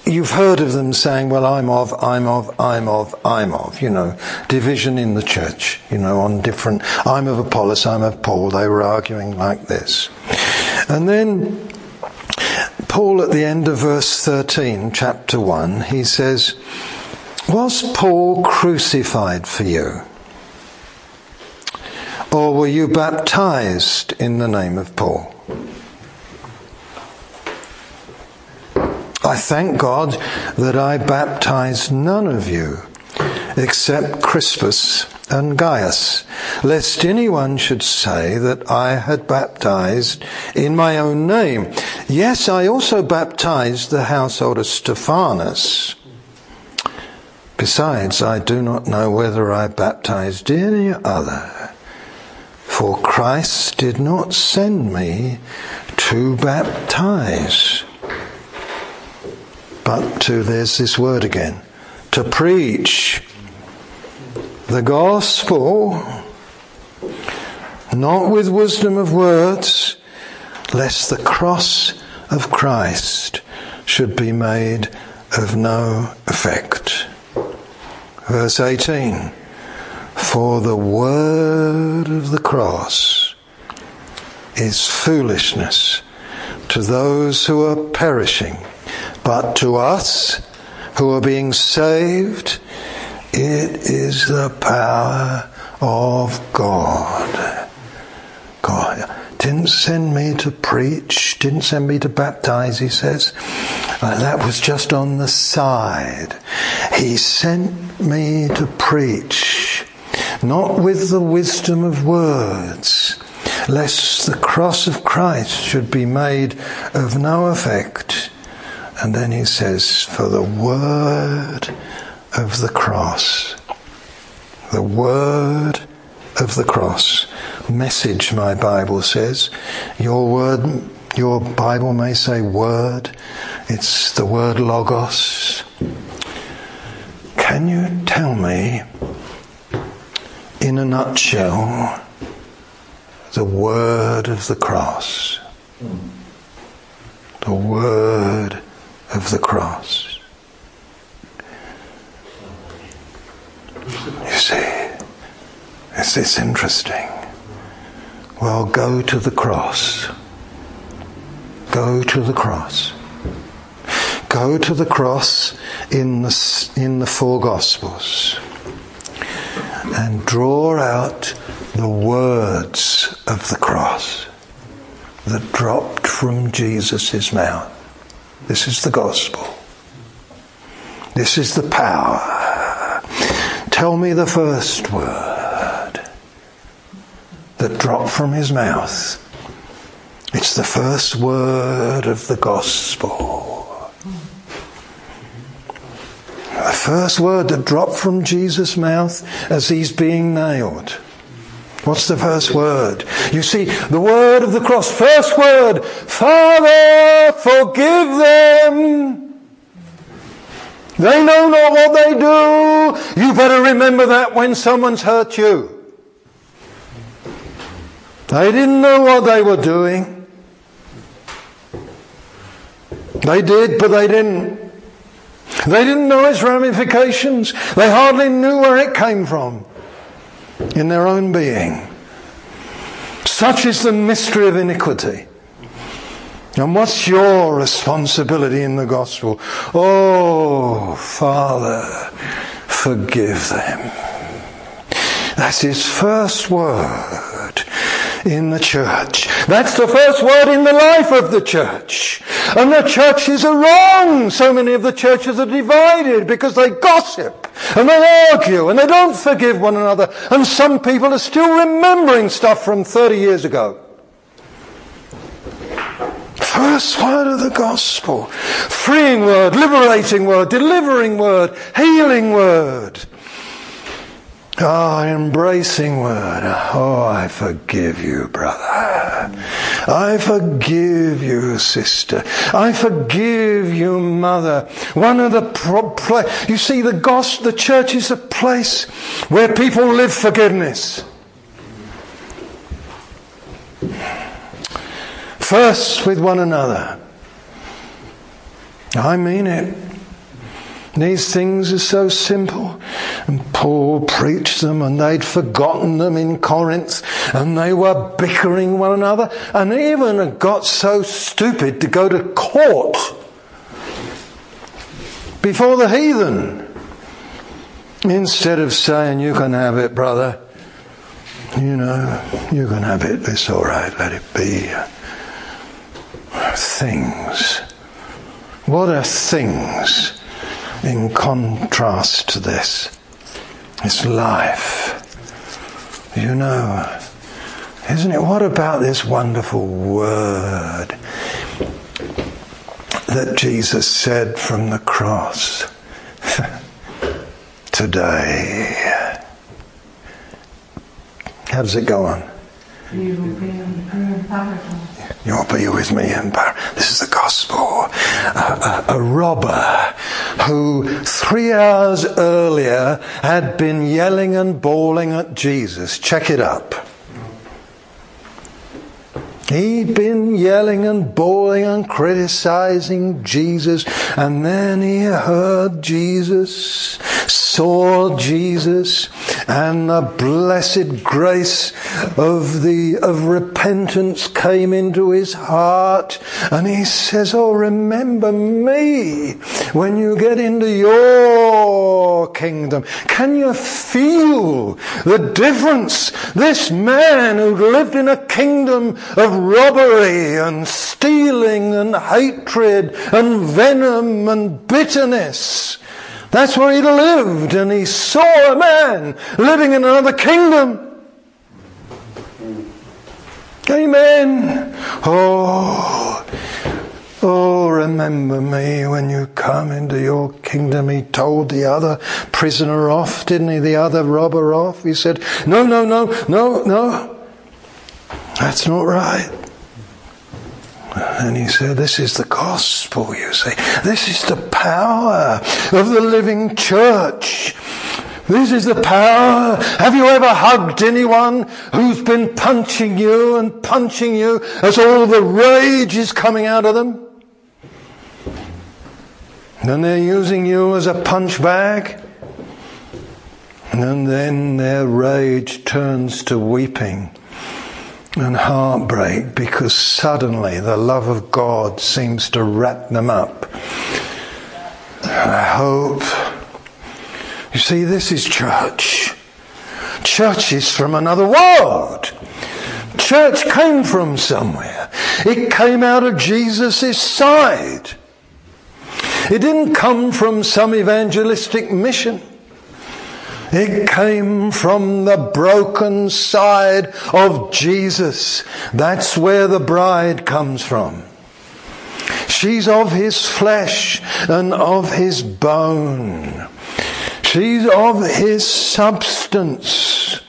you've heard of them saying, well, I'm of, I'm of, I'm of, I'm of, you know, division in the church, you know, on different, I'm of Apollos, I'm of Paul. They were arguing like this. And then Paul at the end of verse 13, chapter 1, he says, Was Paul crucified for you? Or were you baptized in the name of Paul? I thank God that I baptized none of you except Crispus and Gaius, lest anyone should say that I had baptized in my own name. Yes, I also baptized the household of Stephanas. Besides, I do not know whether I baptized any other, for Christ did not send me to baptize, but to, there's this word again, to preach the gospel, not with wisdom of words, lest the cross of Christ should be made of no effect. Verse 18 For the word of the cross is foolishness to those who are perishing, but to us who are being saved, it is the power of God. God didn't send me to preach, didn't send me to baptize, he says. Uh, that was just on the side. He sent me to preach, not with the wisdom of words, lest the cross of Christ should be made of no effect. And then he says, for the word of the cross, the word of the cross. Message, my Bible says. Your word, your Bible may say word. It's the word logos. Can you tell me, in a nutshell, the word of the cross? The word of the cross. You see, is this interesting? Well, go to the cross. Go to the cross. Go to the cross in the, in the four Gospels and draw out the words of the cross that dropped from Jesus' mouth. This is the gospel. This is the power. Tell me the first word that dropped from his mouth. It's the first word of the gospel. The first word that dropped from Jesus' mouth as he's being nailed. What's the first word? You see, the word of the cross, first word, Father, forgive them. They know not what they do. You better remember that when someone's hurt you. They didn't know what they were doing. They did, but they didn't. They didn't know its ramifications. They hardly knew where it came from in their own being. Such is the mystery of iniquity. And what's your responsibility in the gospel? Oh, Father, forgive them. That's his first word in the church. That's the first word in the life of the church. And the churches are wrong. So many of the churches are divided because they gossip and they argue and they don't forgive one another. And some people are still remembering stuff from 30 years ago. First word of the gospel. Freeing word, liberating word, delivering word, healing word. Oh, embracing word. Oh, I forgive you, brother. I forgive you, sister. I forgive you, mother. One of the pro- pla- you see, the gospel, the church is a place where people live forgiveness. First with one another. I mean it. These things are so simple. And Paul preached them and they'd forgotten them in Corinth and they were bickering one another and even got so stupid to go to court before the heathen. Instead of saying, you can have it, brother. You know, you can have it. It's all right. Let it be. Things. What are things? In contrast to this. It's life. You know, isn't it? What about this wonderful word that Jesus said from the cross today? How does it go on? You will be paradise. You'll be with me in paradise. This is the gospel. A, a, a robber who three hours earlier had been yelling and bawling at Jesus. Check it up. He'd been yelling and bawling and criticizing Jesus, and then he heard Jesus, saw Jesus, and the blessed grace of the of repentance came into his heart, and he says, "Oh, remember me when you get into your kingdom." Can you feel the difference? This man who lived in a kingdom of robbery and stealing and hatred and venom and bitterness. That's where he lived, and he saw a man living in another kingdom. Amen. Oh, oh, remember me when you come into your kingdom. He told the other prisoner off, didn't he? The other robber off. He said, No, no, no, no, no. That's not right. And he said, This is the gospel, you see. This is the power of the living church. This is the power. Have you ever hugged anyone who's been punching you and punching you as all the rage is coming out of them? And they're using you as a punch bag. And then their rage turns to weeping and heartbreak because suddenly the love of God seems to wrap them up. I hope. You see, this is church. Church is from another world. Church came from somewhere. It came out of Jesus' side. It didn't come from some evangelistic mission. It came from the broken side of Jesus. That's where the bride comes from. She's of his flesh and of his bone. She's of his substance.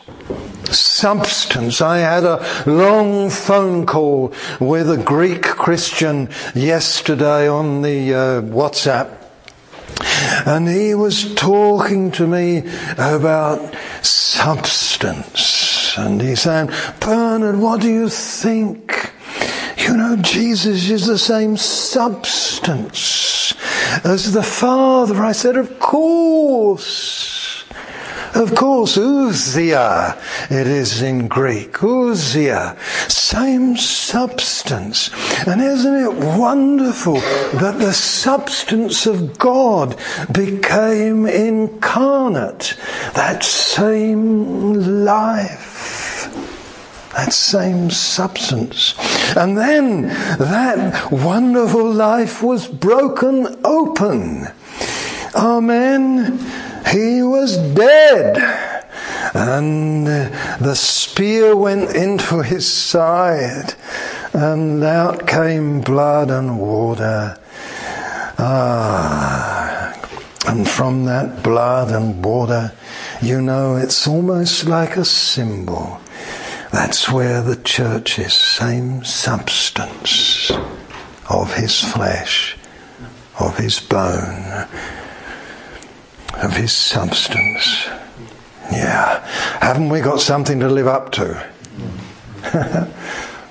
Substance. I had a long phone call with a Greek Christian yesterday on the uh, WhatsApp and he was talking to me about substance. And he said, Bernard, what do you think? You know, Jesus is the same substance as the Father. I said, Of course. Of course, ousia it is in Greek. Ousia, same substance. And isn't it wonderful that the substance of God became incarnate? That same life. That same substance. And then that wonderful life was broken open. Amen. He was dead. And the spear went into his side, and out came blood and water. Ah, and from that blood and water, you know, it's almost like a symbol. That's where the church is, same substance of his flesh, of his bone of his substance. Yeah. Haven't we got something to live up to?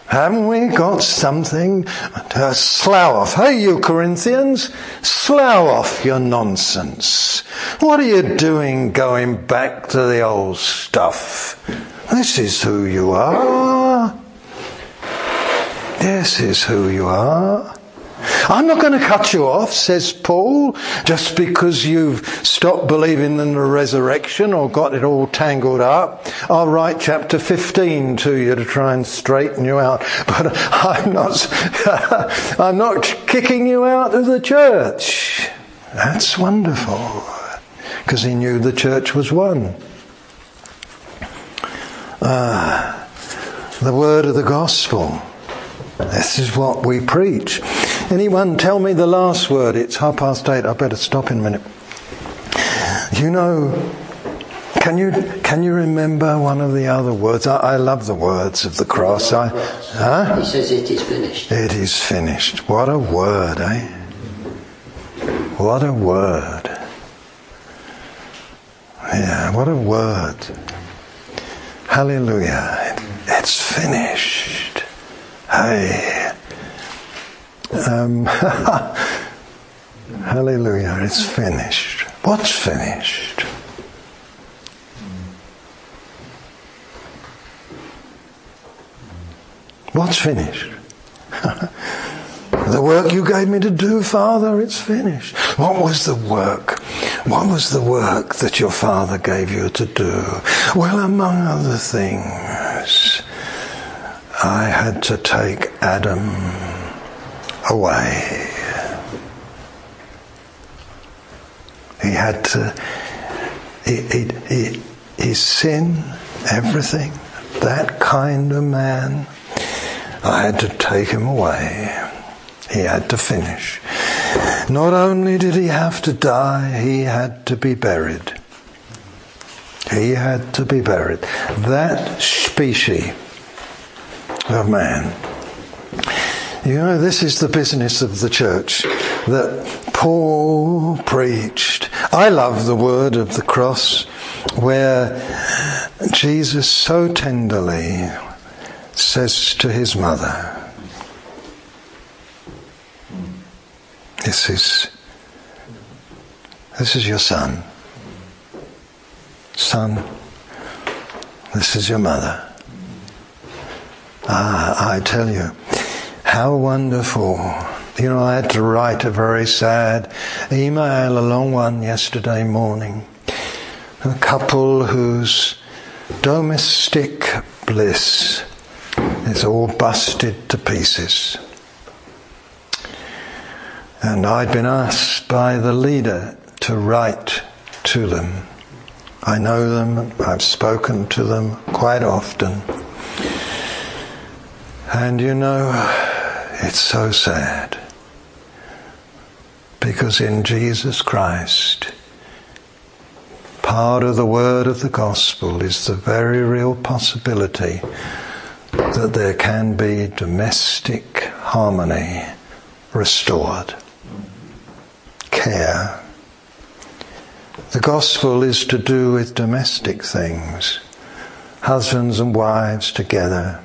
Haven't we got something to slough off? Hey, you Corinthians, slough off your nonsense. What are you doing going back to the old stuff? This is who you are. This is who you are. I'm not going to cut you off, says Paul, just because you've stopped believing in the resurrection or got it all tangled up. I'll write chapter 15 to you to try and straighten you out. But I'm not, I'm not kicking you out of the church. That's wonderful. Because he knew the church was one. Ah, the word of the gospel. This is what we preach. Anyone tell me the last word? It's half past eight. I better stop in a minute. You know, can you can you remember one of the other words? I, I love the words of the cross. I, huh? He says it is finished. It is finished. What a word, eh? What a word. Yeah, what a word. Hallelujah. It's finished. Hey. Um, hallelujah. It's finished. What's finished? What's finished? the work you gave me to do, Father, it's finished. What was the work? What was the work that your Father gave you to do? Well, among other things, I had to take Adam away. He had to, he, he, he, his sin, everything, that kind of man I had to take him away. He had to finish. Not only did he have to die, he had to be buried. He had to be buried. That species of man. You know, this is the business of the church that Paul preached. I love the word of the cross where Jesus so tenderly says to his mother, This is this is your son. Son, this is your mother. Ah, I tell you, how wonderful. You know, I had to write a very sad email, a long one, yesterday morning. A couple whose domestic bliss is all busted to pieces. And I'd been asked by the leader to write to them. I know them, I've spoken to them quite often. And you know, it's so sad. Because in Jesus Christ, part of the word of the gospel is the very real possibility that there can be domestic harmony restored. Care. The gospel is to do with domestic things, husbands and wives together.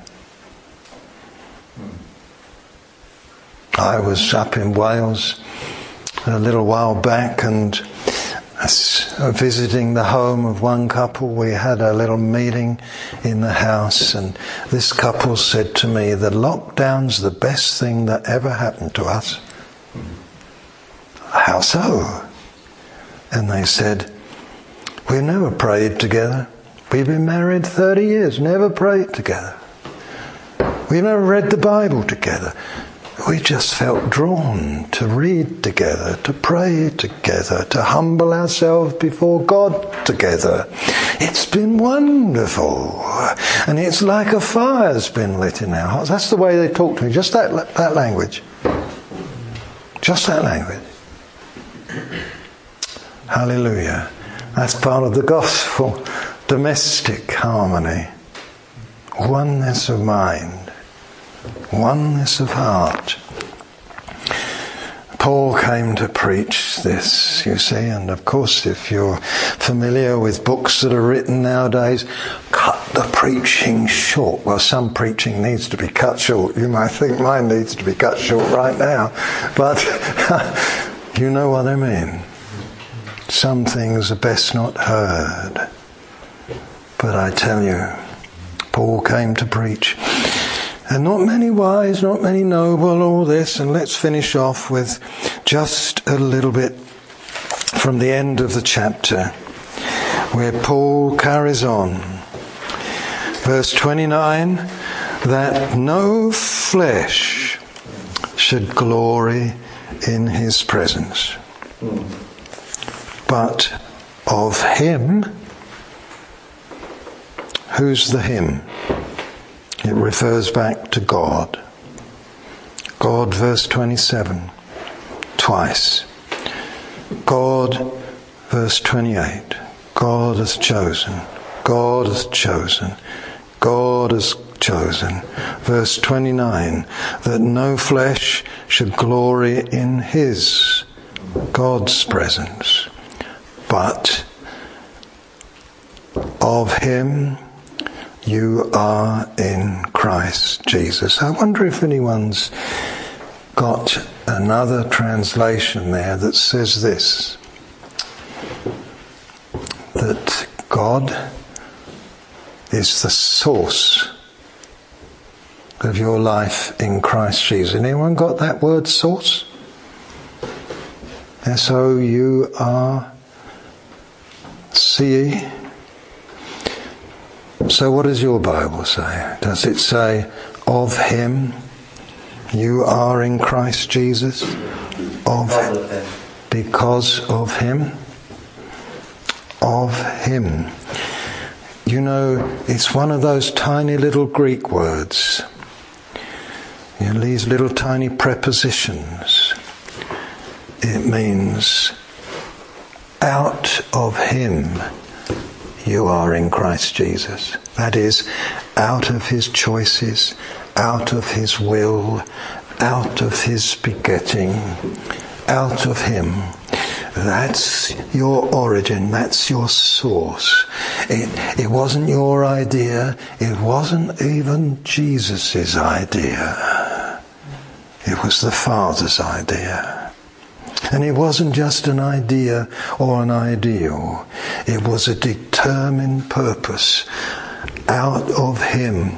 I was up in Wales a little while back and visiting the home of one couple, we had a little meeting in the house, and this couple said to me, The lockdown's the best thing that ever happened to us. How so? And they said, We've never prayed together. We've been married 30 years, never prayed together. We've never read the Bible together we just felt drawn to read together, to pray together, to humble ourselves before God together. It's been wonderful. And it's like a fire's been lit in our hearts. That's the way they talk to me, just that, that language. Just that language. Hallelujah. That's part of the gospel. Domestic harmony. Oneness of mind oneness of heart. Paul came to preach this, you see, and of course, if you're familiar with books that are written nowadays, cut the preaching short. Well, some preaching needs to be cut short. You might think mine needs to be cut short right now, but you know what I mean. Some things are best not heard. But I tell you, Paul came to preach. And not many wise, not many noble, all this. And let's finish off with just a little bit from the end of the chapter where Paul carries on. Verse 29 that no flesh should glory in his presence, but of him Who's the him? It refers back to God. God, verse 27, twice. God, verse 28. God has chosen. God has chosen. God has chosen. Verse 29, that no flesh should glory in his, God's presence, but of him you are in Christ Jesus. I wonder if anyone's got another translation there that says this that God is the source of your life in Christ Jesus. Anyone got that word source? S O U R C E. So, what does your Bible say? Does it say, of Him you are in Christ Jesus? Of Him. Because of Him? Of Him. You know, it's one of those tiny little Greek words. You know, these little tiny prepositions. It means out of Him you are in Christ Jesus. That is, out of his choices, out of his will, out of his begetting, out of him. That's your origin, that's your source. It, it wasn't your idea, it wasn't even Jesus' idea. It was the Father's idea. And it wasn't just an idea or an ideal, it was a determined purpose out of Him,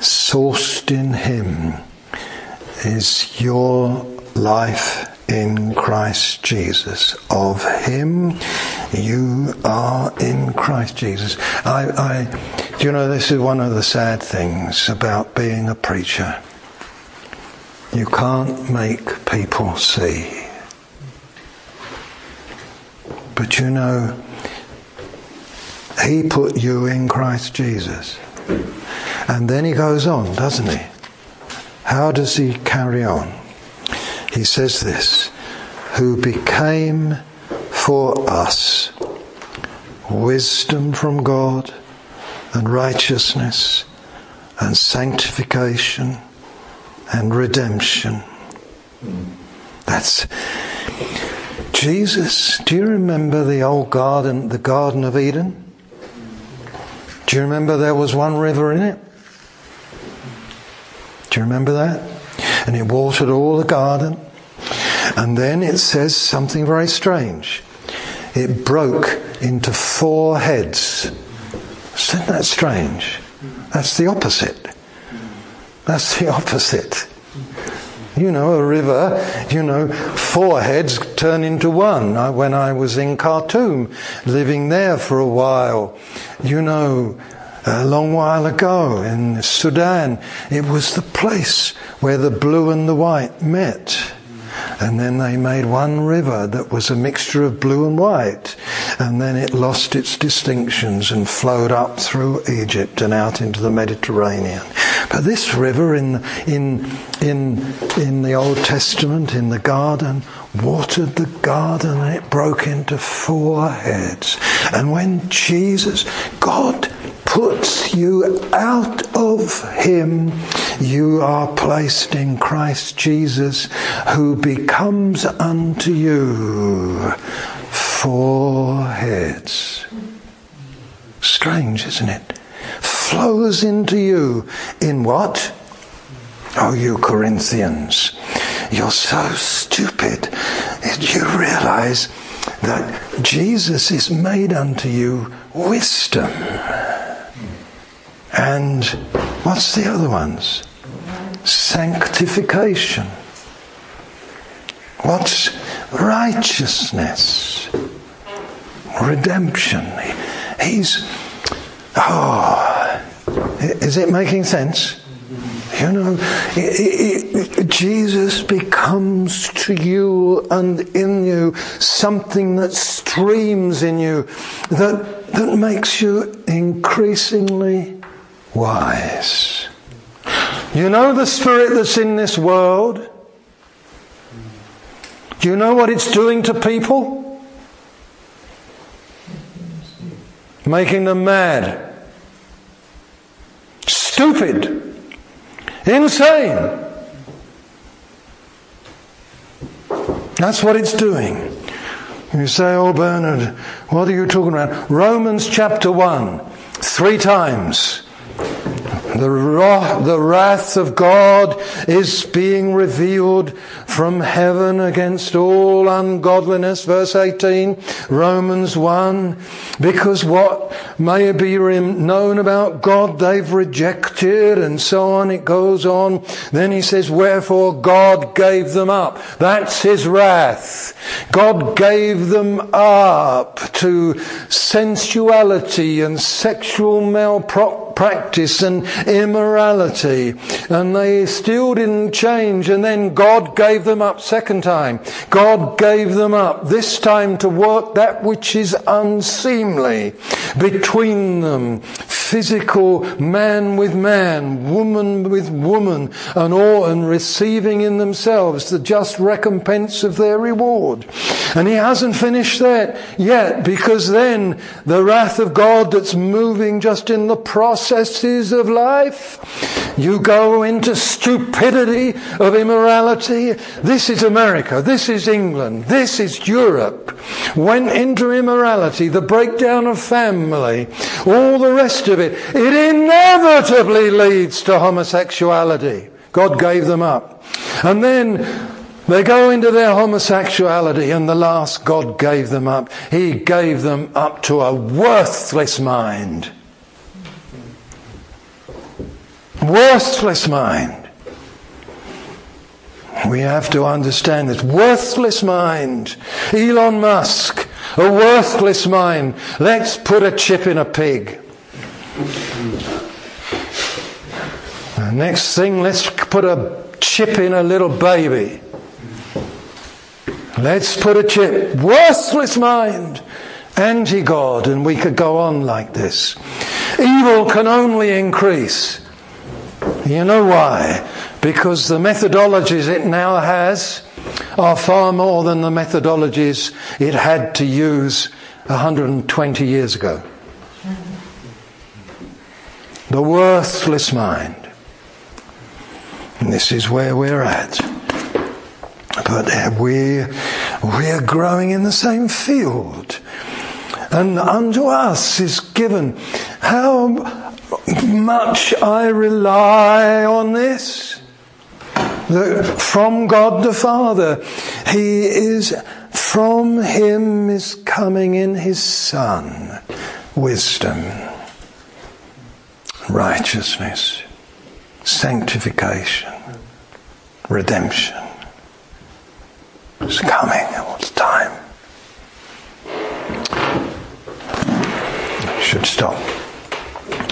sourced in Him, is your life in Christ Jesus. Of Him, you are in Christ Jesus. I, I, you know, this is one of the sad things about being a preacher. You can't make people see. But you know, He put you in Christ Jesus. And then He goes on, doesn't He? How does He carry on? He says this Who became for us wisdom from God and righteousness and sanctification and redemption. That's Jesus, do you remember the old garden, the Garden of Eden? Do you remember there was one river in it? Do you remember that? And it watered all the garden. And then it says something very strange. It broke into four heads. Isn't that strange? That's the opposite. That's the opposite. You know, a river, you know, four heads turn into one. when I was in Khartoum, living there for a while, you know, a long while ago in Sudan, it was the place where the blue and the white met. And then they made one river that was a mixture of blue and white. And then it lost its distinctions and flowed up through Egypt and out into the Mediterranean. But this river in, in, in, in the Old Testament, in the garden, watered the garden and it broke into four heads. And when Jesus, God, puts you out of Him, you are placed in Christ Jesus, who becomes unto you four heads. Strange, isn't it? Flows into you in what? Oh, you Corinthians, you're so stupid. That you realize that Jesus is made unto you wisdom. And what's the other ones? Sanctification. What's righteousness? Redemption. He's, oh, is it making sense? You know, it, it, Jesus becomes to you and in you something that streams in you that that makes you increasingly wise. You know the spirit that's in this world? Do you know what it's doing to people? Making them mad, stupid, insane. That's what it's doing. You say, Oh, Bernard, what are you talking about? Romans chapter 1, three times. The, wrath, the wrath of God is being revealed from heaven against all ungodliness. Verse 18, Romans 1. Because what may be known about God they've rejected and so on. It goes on. Then he says, wherefore God gave them up. That's his wrath. God gave them up to sensuality and sexual malpractice and immorality. And they still didn't change. And then God gave them up second time. God gave them up this time to work that which is unseemly between them. Physical man with man, woman with woman, and all, and receiving in themselves the just recompense of their reward. And he hasn't finished that yet because then the wrath of God that's moving just in the processes of life, you go into stupidity of immorality. This is America. This is England. This is Europe. Went into immorality, the breakdown of family, all the rest of it. It inevitably leads to homosexuality. God gave them up. And then they go into their homosexuality, and the last God gave them up. He gave them up to a worthless mind. Worthless mind. We have to understand this. Worthless mind. Elon Musk, a worthless mind. Let's put a chip in a pig. Next thing, let's put a chip in a little baby. Let's put a chip. Worthless mind. Anti God. And we could go on like this. Evil can only increase. You know why? Because the methodologies it now has are far more than the methodologies it had to use 120 years ago. The worthless mind. And this is where we're at. But uh, we, we're growing in the same field. And unto us is given how much I rely on this. That from God the Father, He is, from Him is coming in His Son wisdom, righteousness, sanctification, redemption. It's coming. It's time. Should stop.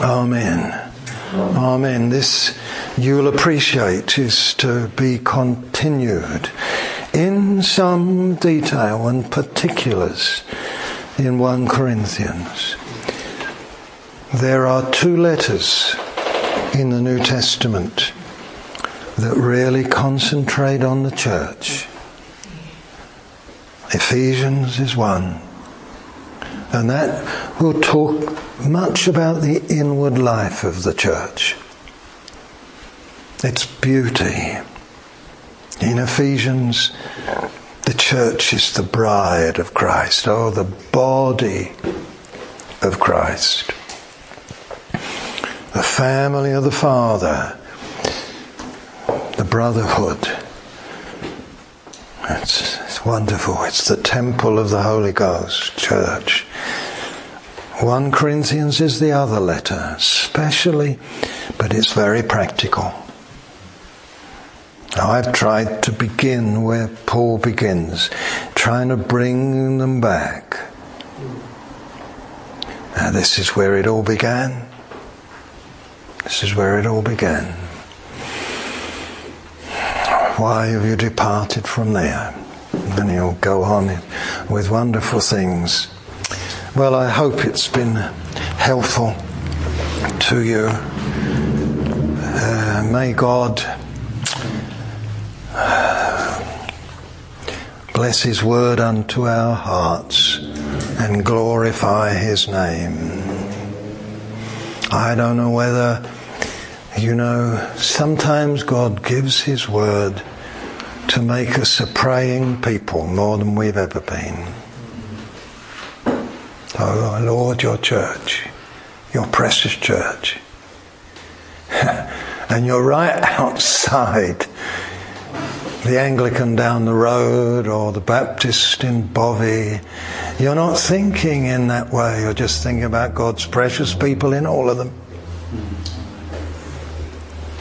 Amen. Amen. This you'll appreciate is to be continued in some detail and particulars in 1 Corinthians. There are two letters in the New Testament that really concentrate on the church. Ephesians is one. And that will talk much about the inward life of the church. Its beauty. In Ephesians, the church is the bride of Christ. Oh, the body of Christ. The family of the Father. The brotherhood it's, it's wonderful. It's the temple of the Holy Ghost, church. 1 Corinthians is the other letter, especially, but it's very practical. Now, I've tried to begin where Paul begins, trying to bring them back. Now, this is where it all began. This is where it all began. Why have you departed from there? And he'll go on with wonderful things. Well, I hope it's been helpful to you. Uh, may God bless His word unto our hearts and glorify His name. I don't know whether, you know, sometimes God gives His word to make us a praying people more than we've ever been. Oh Lord, your church, your precious church. and you're right outside the Anglican down the road or the Baptist in Bovey. You're not thinking in that way. You're just thinking about God's precious people in all of them.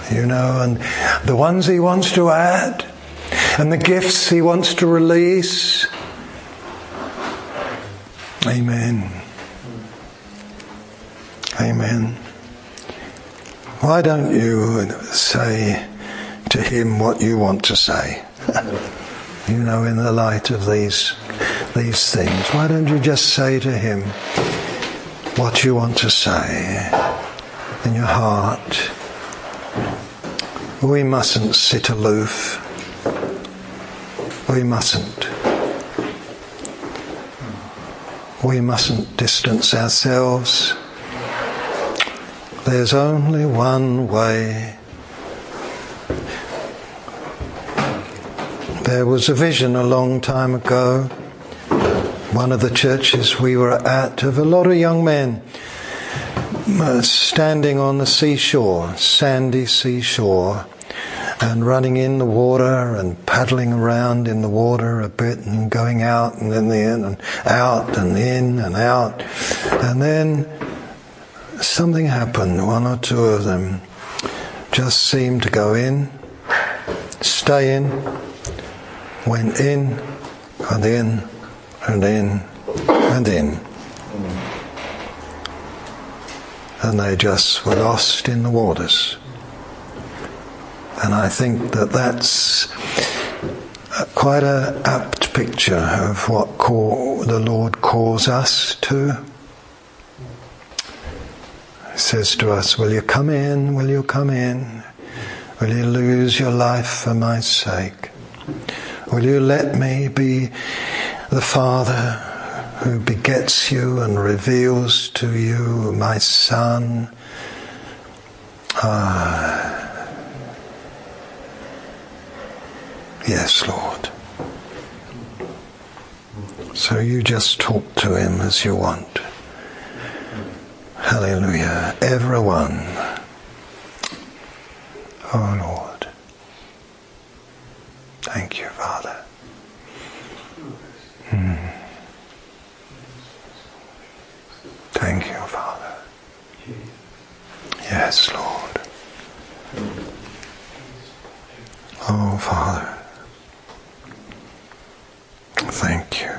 You know, and the ones He wants to add, and the gifts He wants to release. Amen. Amen. Why don't you say to him what you want to say? you know, in the light of these these things, why don't you just say to him what you want to say in your heart? We mustn't sit aloof. We mustn't. We mustn't distance ourselves. There's only one way. There was a vision a long time ago, one of the churches we were at, of a lot of young men uh, standing on the seashore, sandy seashore, and running in the water and paddling around in the water a bit and going out and then in and out and in and out. And then something happened. One or two of them just seemed to go in, stay in, went in and in and in and in. And they just were lost in the waters. And I think that that's uh, quite a apt picture of what call, the Lord calls us to. He says to us, Will you come in? Will you come in? Will you lose your life for my sake? Will you let me be the Father who begets you and reveals to you my Son? Ah. Yes, Lord. So you just talk to him as you want. Hallelujah. Everyone. Oh Lord. Thank you, Father. Mm. Thank you, Father. Yes, Lord. Oh, Father. Thank you.